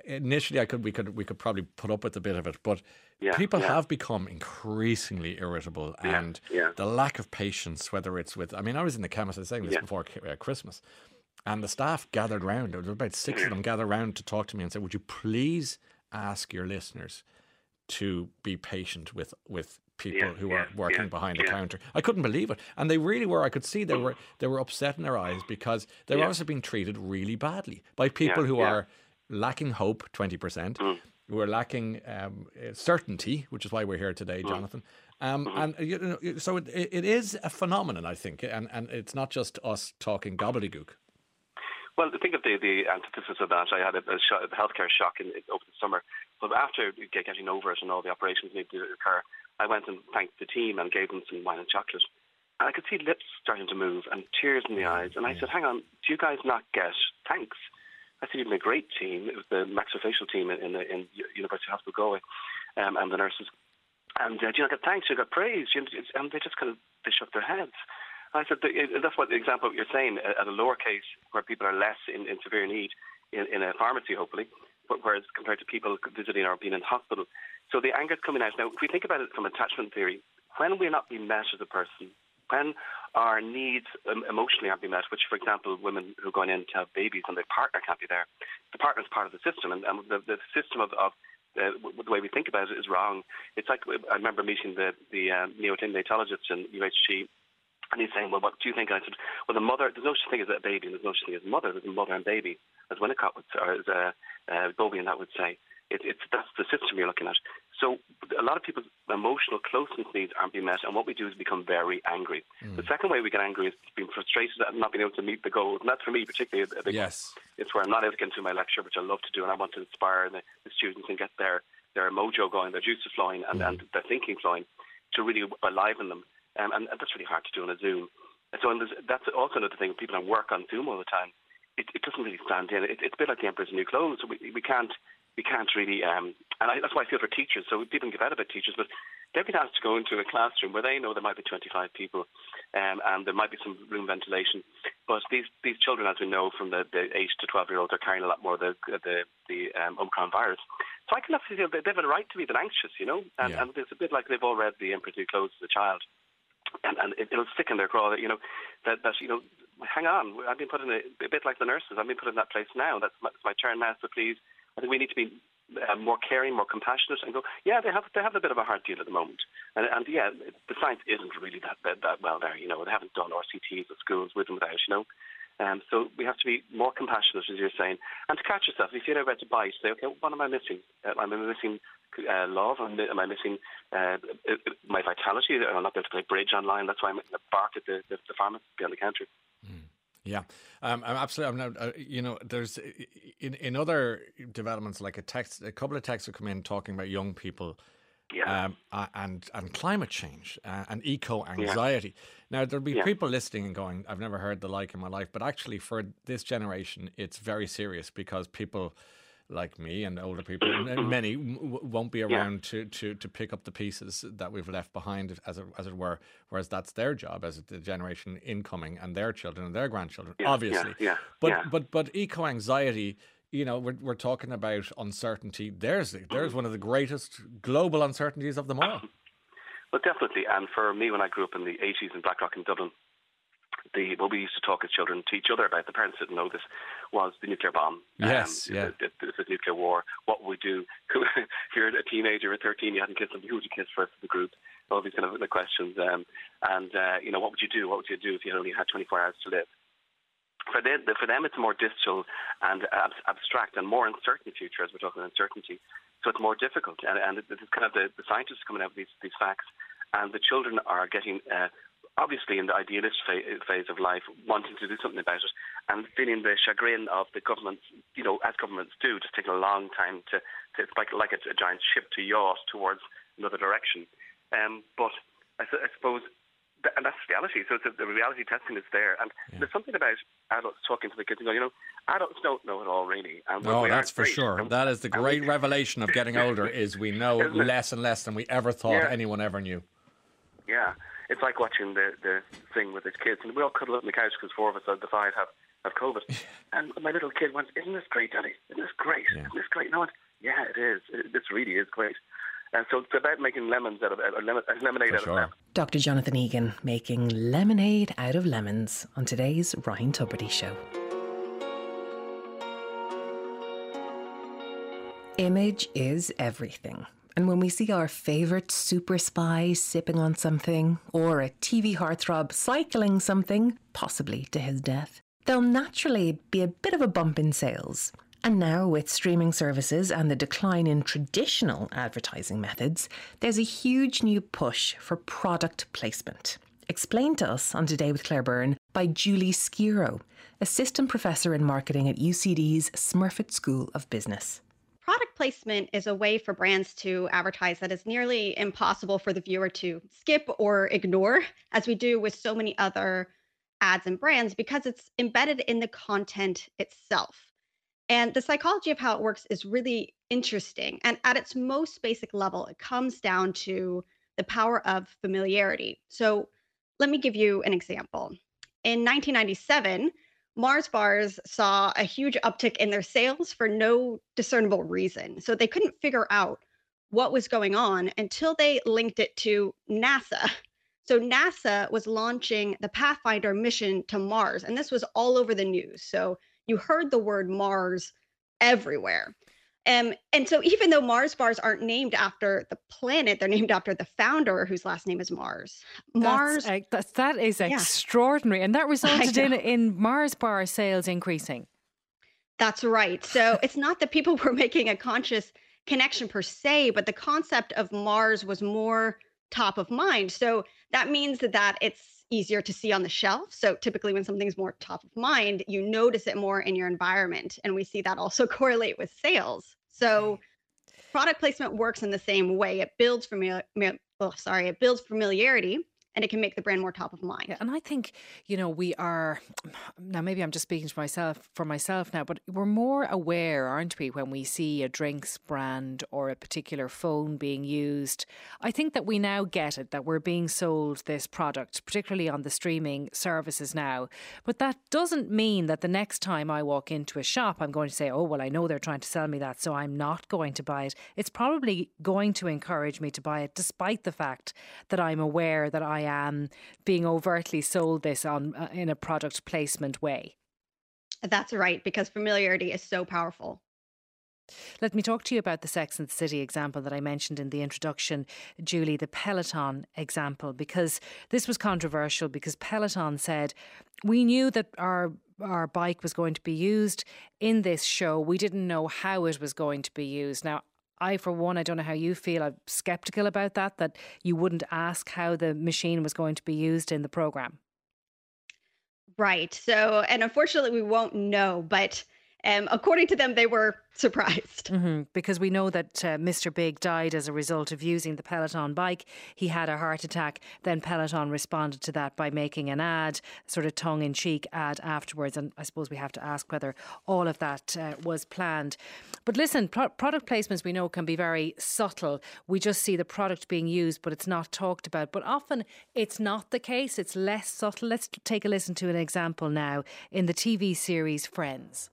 initially, I could we could we could probably put up with a bit of it, but yeah, people yeah. have become increasingly irritable, yeah, and the lack of patience. Whether it's with, I mean, I was in the chemist. I was saying this before uh, Christmas, and the staff gathered round. There was about six of mm. them gathered round to talk to me and said, "Would you please ask your listeners to be patient with with people Yeah, who yeah, are working yeah, behind the counter. I couldn't believe it, and they really were. I could see they mm. were they were upset in their eyes because they were also being treated really badly by people who are lacking hope, twenty percent, who are lacking um, uh, certainty, which is why we're here today, Jonathan. Um, And uh, you know, so it, it is a phenomenon, I think, and and it's not just us talking gobbledygook. Well, think of the, the antithesis of that. I had a, a, sho a healthcare shock in, in, over the summer. But after getting over it and all the operations needed to occur, I went and thanked the team and gave them some wine and chocolate. And I could see lips starting to move and tears in the eyes. And I said, hang on, do you guys not get thanks? I think been a great team. It was the maxillofacial team in, the, in University Hospital Galway um, and the nurses. And uh, you not get thanks? You got praise. You, and they just kind of they shook their heads. I said that's what the example you're saying at a lower case where people are less in, in severe need in, in a pharmacy, hopefully, but whereas compared to people visiting or being in hospital. So the anger's coming out. Now, if we think about it from attachment theory, when we're not being met as a person, when our needs um, emotionally aren't being met, which, for example, women who are going in to have babies and their partner can't be there, the partner's part of the system, and, and the, the system of, of uh, the way we think about it is wrong. It's like I remember meeting the the um, neonatologist in UHG, and he's saying, "Well, what do you think?" I said, "Well, the mother. There's no such thing as a baby, and there's no such thing as a mother. There's a mother and baby, as Winnicott would, or as uh, uh, Bowlby and that would say. It, it's that's the system you're looking at. So a lot of people's emotional closeness needs aren't being met, and what we do is become very angry. The second way we get angry is being frustrated at not being able to meet the goals, and that's for me particularly a big Yes. it's where I'm not able to get into my lecture, which I love to do, and I want to inspire the, the students and get their, their mojo going, their juices flowing, and, and their thinking flowing to really enliven them. Um, and, and that's really hard to do on a Zoom. And so and that's also another thing. People that work on Zoom all the time, it, it doesn't really stand in. It, it's a bit like the Emperor's New Clothes. We, we can't we can't really, um, and I, that's why I feel for teachers. So people can give out about teachers, but they've been asked to go into a classroom where they know there might be 25 people, um, and there might be some room ventilation. But these these children, as we know from the, the 8 to 12 year olds, are carrying a lot more of the the, the um, Omicron virus. So I can actually feel they they have a right to be a bit anxious, you know, and, and it's a bit like they've all read The Emperor's New Clothes as a child and, and it, it'll stick in their craw that you know that that you know hang on I've been put in a, a bit like the nurses I've been put in that place now that's my, it's my turn now so please I think we need to be uh, more caring more compassionate and go yeah they have they have a bit of a hard deal at the moment and, and yeah the science isn't really that, that that well there you know they haven't done RCTs at schools with and without you know um, so we have to be more compassionate, as you're saying, and to catch yourself. If you're about to bite, say, okay, what am I missing? Uh, am I missing uh, love? Am am I missing uh, uh, my vitality? I'm not able to play bridge online. That's why I'm bark at the, the, the pharmacist behind the counter. Yeah, um, I'm absolutely. I'm not, uh, you know, there's in in other developments like a text, a couple of texts have come in talking about young people, yeah. um, a- and and climate change uh, and eco anxiety. Now there'll be Yeah. people listening and going, "I've never heard the like in my life," but actually for this generation, it's very serious because people. Like me and older people, many w- won't be Yeah. around to, to, to pick up the pieces that we've left behind, as it, as it were. Whereas that's their job as the generation incoming, and their children and their grandchildren, Yeah, yeah, obviously. yeah, But yeah. but but eco anxiety, you know, we're we're talking about uncertainty. There's there's mm. one of the greatest global uncertainties of them all. Well, definitely. And for me, when I grew up in the 80s in Blackrock in Dublin, the what we used to talk as children to each other about, the parents didn't know this, was the nuclear bomb. Yes, um, yeah. The, the, the nuclear war. What would we do? if you're a teenager or 13, you hadn't kissed them, who would you kiss first in the group? All these kind of questions. Um, and, uh, you know, what would you do? What would you do if you only had 24 hours to live? For them, for them, it's a more distal and ab- abstract and more uncertain future, as we're talking uncertainty. So it's more difficult, and, and this is kind of the, the scientists coming out with these, these facts, and the children are getting, uh, obviously in the idealist fa- phase of life, wanting to do something about it, and feeling the chagrin of the governments, you know, as governments do, just taking a long time to, to it's like, like it's a giant ship to yacht towards another direction. Um, but I, I suppose th- and that's reality. So it's a, the reality testing is there, and there's something about adults talking to the kids and going, you know, adults don't know it all really. And Oh, that's for great. sure. That is the we- great revelation of getting older is we know less and less than we ever thought Yeah. anyone ever knew. Yeah, it's like watching the the thing with his kids, and we all cuddle up on the couch because four of us out of the five have have COVID. and my little kid went, "Isn't this great, Daddy? Isn't this great? Isn't this great?" No, I went, yeah, it is. It, this really is great. And so it's about making lemons out of uh, lemon, uh, lemonade out of lemons. Dr. Jonathan Egan making lemonade out of lemons on today's Ryan Tubridy Show. Image is everything. And when we see our favourite super spy sipping on something, or a TV heartthrob cycling something, possibly to his death, there'll naturally be a bit of a bump in sales. And now, with streaming services and the decline in traditional advertising methods, there's a huge new push for product placement. Explained to us on Today with Claire Byrne by Julie Schiro, Assistant Professor in Marketing at UCD's Smurfit School of Business. Product placement is a way for brands to advertise that is nearly impossible for the viewer to skip or ignore, as we do with so many other ads and brands, because it's embedded in the content itself. And the psychology of how it works is really interesting. And at its most basic level, it comes down to the power of familiarity. So let me give you an example. In 1997, Mars bars saw a huge uptick in their sales for no discernible reason. So they couldn't figure out what was going on until they linked it to NASA. So NASA was launching the Pathfinder mission to Mars, and this was all over the news. So you heard the word Mars everywhere. Um, and so even though Mars bars aren't named after the planet, they're named after the founder whose last name is Mars. Mars that's, that's, that is yeah. extraordinary. And that resulted in, in Mars bar sales increasing. That's right. So it's not that people were making a conscious connection per se, but the concept of Mars was more top of mind. So that means that, that it's easier to see on the shelf. So typically when something's more top of mind, you notice it more in your environment. And we see that also correlate with sales. So product placement works in the same way. It builds familiar, oh, sorry, it builds familiarity and it can make the brand more top of mind. Yeah, and I think, you know, we are now maybe I'm just speaking to myself for myself now, but we're more aware, aren't we, when we see a drinks brand or a particular phone being used. I think that we now get it that we're being sold this product, particularly on the streaming services now. But that doesn't mean that the next time I walk into a shop I'm going to say, "Oh, well, I know they're trying to sell me that, so I'm not going to buy it." It's probably going to encourage me to buy it despite the fact that I'm aware that I am being overtly sold this on uh, in a product placement way. That's right, because familiarity is so powerful. Let me talk to you about the Sex and the City example that I mentioned in the introduction, Julie, the Peloton example, because this was controversial because Peloton said, We knew that our our bike was going to be used in this show. We didn't know how it was going to be used. Now, I, for one, I don't know how you feel. I'm skeptical about that, that you wouldn't ask how the machine was going to be used in the program. Right. So, and unfortunately, we won't know, but um, according to them, they were surprised. Mm-hmm, because we know that uh, Mr. Big died as a result of using the Peloton bike. He had a heart attack. Then Peloton responded to that by making an ad, sort of tongue in cheek ad afterwards. And I suppose we have to ask whether all of that uh, was planned. But listen, pro- product placements we know can be very subtle. We just see the product being used, but it's not talked about. But often it's not the case, it's less subtle. Let's take a listen to an example now in the TV series Friends.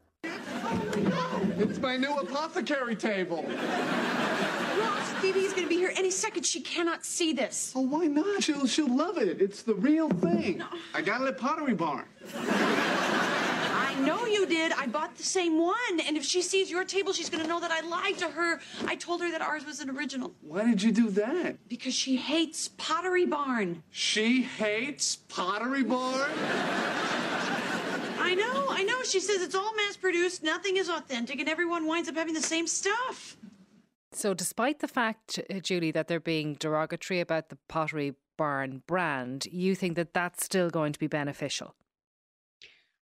It's my new apothecary table. Ross, Phoebe's gonna be here any second. She cannot see this. Oh, why not? She'll she'll love it. It's the real thing. No. I got it at Pottery Barn. I know you did. I bought the same one. And if she sees your table, she's gonna know that I lied to her. I told her that ours was an original. Why did you do that? Because she hates Pottery Barn. She hates Pottery Barn? I know, I know. She says it's all mass produced, nothing is authentic, and everyone winds up having the same stuff. So, despite the fact, uh, Julie, that they're being derogatory about the Pottery Barn brand, you think that that's still going to be beneficial?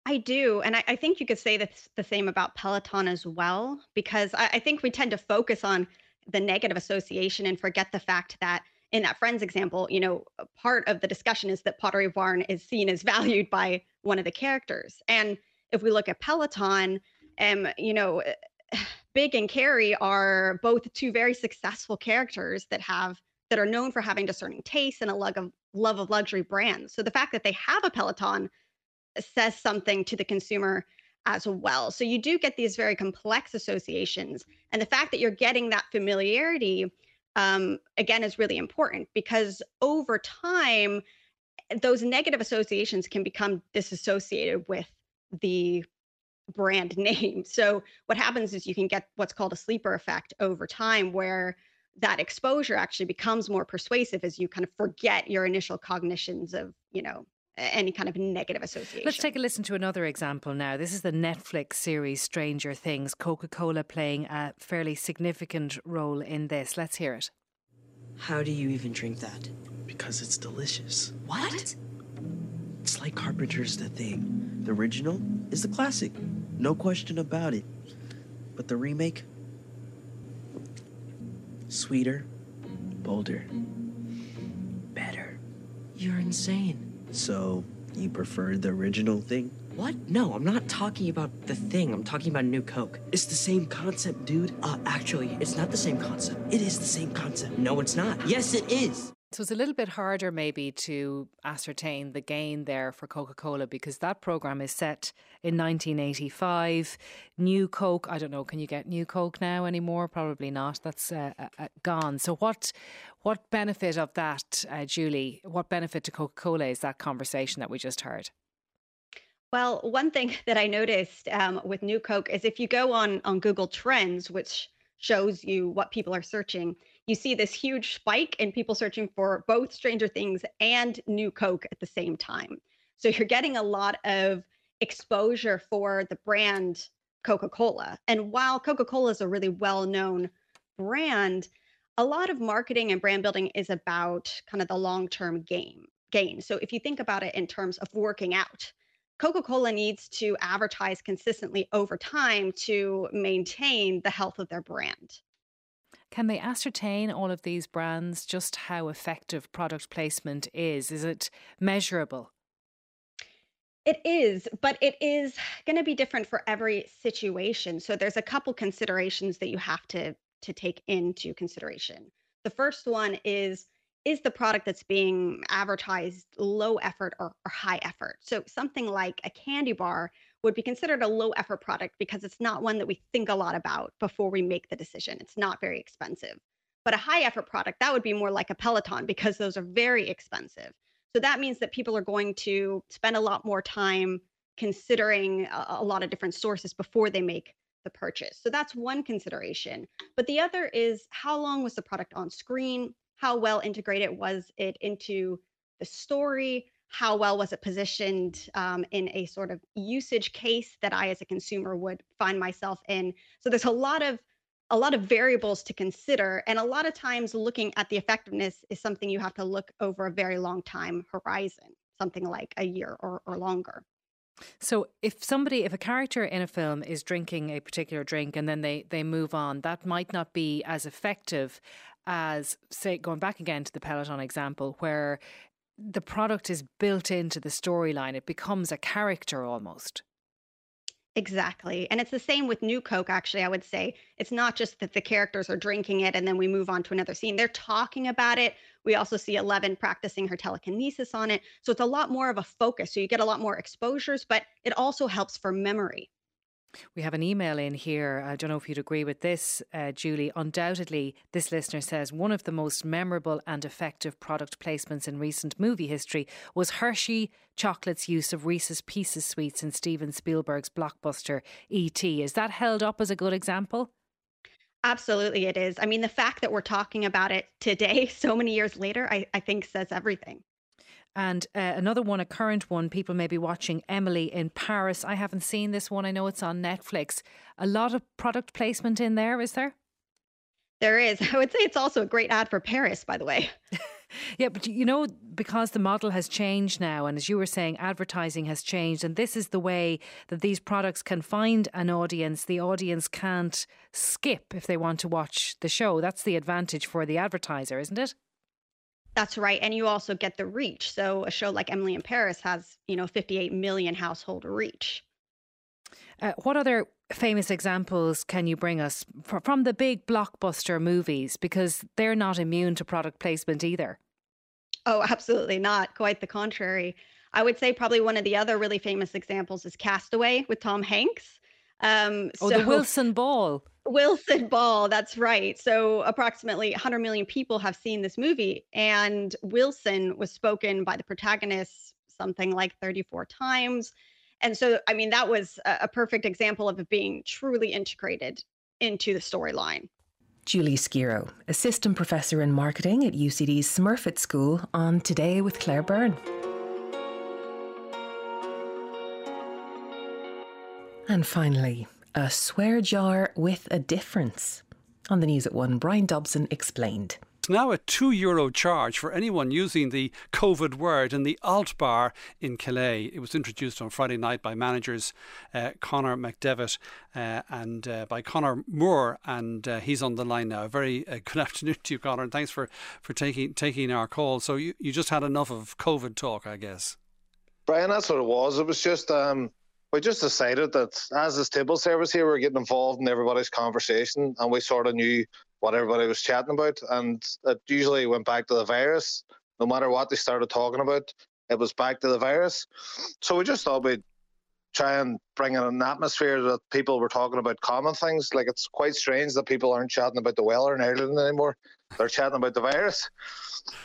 I do. And I, I think you could say that's the same about Peloton as well, because I, I think we tend to focus on the negative association and forget the fact that in that friends example, you know, part of the discussion is that Pottery Barn is seen as valued by one of the characters. And if we look at Peloton, um, you know, Big and Carrie are both two very successful characters that have that are known for having discerning tastes and a love of love of luxury brands. So the fact that they have a Peloton says something to the consumer as well. So you do get these very complex associations, and the fact that you're getting that familiarity um, again is really important because over time those negative associations can become disassociated with the brand name. So what happens is you can get what's called a sleeper effect over time where that exposure actually becomes more persuasive as you kind of forget your initial cognitions of, you know, any kind of negative association. Let's take a listen to another example now. This is the Netflix series Stranger Things, Coca Cola playing a fairly significant role in this. Let's hear it. How do you even drink that? Because it's delicious. What? It's like Carpenter's The Thing. The original is the classic, no question about it. But the remake, sweeter, bolder, better. You're insane. So, you prefer the original thing? What? No, I'm not talking about the thing. I'm talking about New Coke. It's the same concept, dude. Uh, actually, it's not the same concept. It is the same concept. No, it's not. Yes, it is. So it's a little bit harder, maybe, to ascertain the gain there for Coca Cola because that program is set in 1985. New Coke, I don't know, can you get New Coke now anymore? Probably not. That's uh, uh, gone. So what, what benefit of that, uh, Julie? What benefit to Coca Cola is that conversation that we just heard? Well, one thing that I noticed um, with New Coke is if you go on on Google Trends, which shows you what people are searching you see this huge spike in people searching for both Stranger Things and New Coke at the same time. So you're getting a lot of exposure for the brand Coca Cola. And while Coca Cola is a really well known brand, a lot of marketing and brand building is about kind of the long term game gain. So if you think about it in terms of working out, Coca Cola needs to advertise consistently over time to maintain the health of their brand. Can they ascertain all of these brands just how effective product placement is? Is it measurable? It is, but it is going to be different for every situation. So there's a couple considerations that you have to to take into consideration. The first one is is the product that's being advertised low effort or, or high effort? So something like a candy bar would be considered a low effort product because it's not one that we think a lot about before we make the decision. It's not very expensive. But a high effort product, that would be more like a Peloton because those are very expensive. So that means that people are going to spend a lot more time considering a, a lot of different sources before they make the purchase. So that's one consideration. But the other is how long was the product on screen? How well integrated was it into the story? how well was it positioned um, in a sort of usage case that I, as a consumer, would find myself in. So there's a lot of a lot of variables to consider, and a lot of times looking at the effectiveness is something you have to look over a very long time horizon, something like a year or, or longer. So if somebody if a character in a film is drinking a particular drink and then they they move on that might not be as effective as say going back again to the peloton example where the product is built into the storyline. It becomes a character almost. Exactly. And it's the same with New Coke, actually, I would say. It's not just that the characters are drinking it and then we move on to another scene. They're talking about it. We also see Eleven practicing her telekinesis on it. So it's a lot more of a focus. So you get a lot more exposures, but it also helps for memory. We have an email in here. I don't know if you'd agree with this, uh, Julie. Undoubtedly, this listener says one of the most memorable and effective product placements in recent movie history was Hershey Chocolate's use of Reese's Pieces sweets in Steven Spielberg's blockbuster E.T. Is that held up as a good example? Absolutely, it is. I mean, the fact that we're talking about it today, so many years later, I, I think says everything. And uh, another one, a current one, people may be watching Emily in Paris. I haven't seen this one. I know it's on Netflix. A lot of product placement in there, is there? There is. I would say it's also a great ad for Paris, by the way. yeah, but you know, because the model has changed now, and as you were saying, advertising has changed, and this is the way that these products can find an audience. The audience can't skip if they want to watch the show. That's the advantage for the advertiser, isn't it? That's right. And you also get the reach. So a show like Emily in Paris has, you know, 58 million household reach. Uh, what other famous examples can you bring us from the big blockbuster movies? Because they're not immune to product placement either. Oh, absolutely not. Quite the contrary. I would say probably one of the other really famous examples is Castaway with Tom Hanks. Um, oh, so, the Wilson Ball. Wilson Ball, that's right. So, approximately 100 million people have seen this movie, and Wilson was spoken by the protagonist something like 34 times. And so, I mean, that was a, perfect example of it being truly integrated into the storyline. Julie Schiro, Assistant Professor in Marketing at UCD's Smurfit School, on Today with Claire Byrne. And finally, a swear jar with a difference. On the news at one, Brian Dobson explained. It's now a two euro charge for anyone using the COVID word in the alt bar in Calais. It was introduced on Friday night by managers uh, Connor McDevitt uh, and uh, by Connor Moore, and uh, he's on the line now. Very uh, good afternoon to you, Connor, and thanks for, for taking taking our call. So you, you just had enough of COVID talk, I guess. Brian, that's what it was. It was just um, we just decided that as this table service here, we we're getting involved in everybody's conversation, and we sort of knew what everybody was chatting about, and it usually went back to the virus. No matter what they started talking about, it was back to the virus. So we just thought we'd try and bring in an atmosphere that people were talking about common things. Like it's quite strange that people aren't chatting about the weather in Ireland anymore; they're chatting about the virus.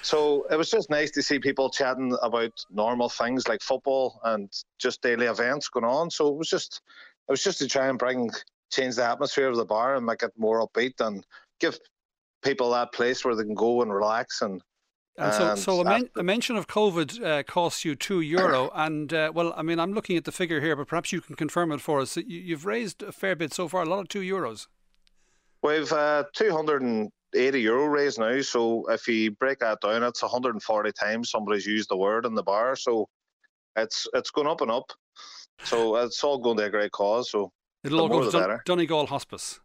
So it was just nice to see people chatting about normal things like football and just daily events going on. So it was just, it was just to try and bring change the atmosphere of the bar and make it more upbeat and give people that place where they can go and relax and. And so, so a, men- a mention of COVID uh, costs you two euro, and uh, well, I mean, I'm looking at the figure here, but perhaps you can confirm it for us. You, you've raised a fair bit so far, a lot of two euros. We've uh, 280 euro raised now, so if you break that down, it's 140 times somebody's used the word in the bar, so it's it's going up and up. So it's all going to a great cause. So it'll all go to Dun- Donegal Hospice.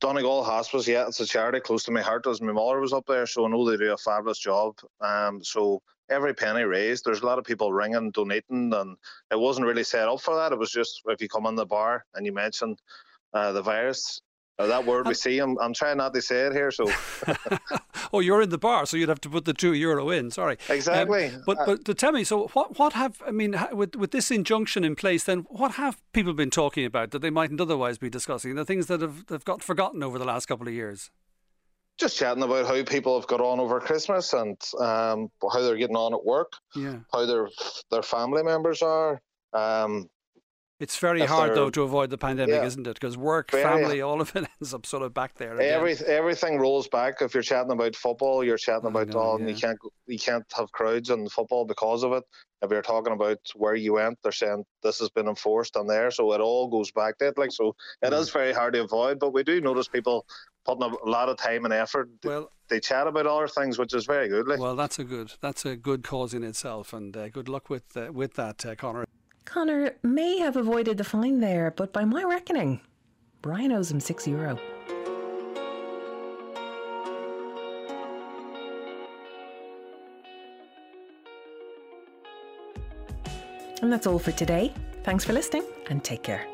Donegal Hospice, yeah, it's a charity close to my heart as my mother was up there, so I know they do a fabulous job. Um, so every penny raised, there's a lot of people ringing, donating, and it wasn't really set up for that. It was just if you come in the bar and you mention uh, the virus, uh, that word we see, I'm, I'm trying not to say it here, so. oh, you're in the bar, so you'd have to put the two euro in. Sorry. Exactly. Um, but but to tell me, so what what have I mean with with this injunction in place? Then what have people been talking about that they mightn't otherwise be discussing? The things that have they've got forgotten over the last couple of years. Just chatting about how people have got on over Christmas and um, how they're getting on at work. Yeah. How their their family members are. Um, it's very hard though to avoid the pandemic, yeah, isn't it? Because work, very, family, all of it ends up sort of back there. Again. Every, everything rolls back. If you're chatting about football, you're chatting about know, all, yeah. and you can't you can't have crowds in football because of it. If you're talking about where you went, they're saying this has been enforced on there, so it all goes back to it. Like so, it mm. is very hard to avoid. But we do notice people putting a lot of time and effort. Well, they chat about other things, which is very good. Like. Well, that's a good that's a good cause in itself, and uh, good luck with uh, with that, uh, Connor. Connor may have avoided the fine there, but by my reckoning, Brian owes him six euro. And that's all for today. Thanks for listening and take care.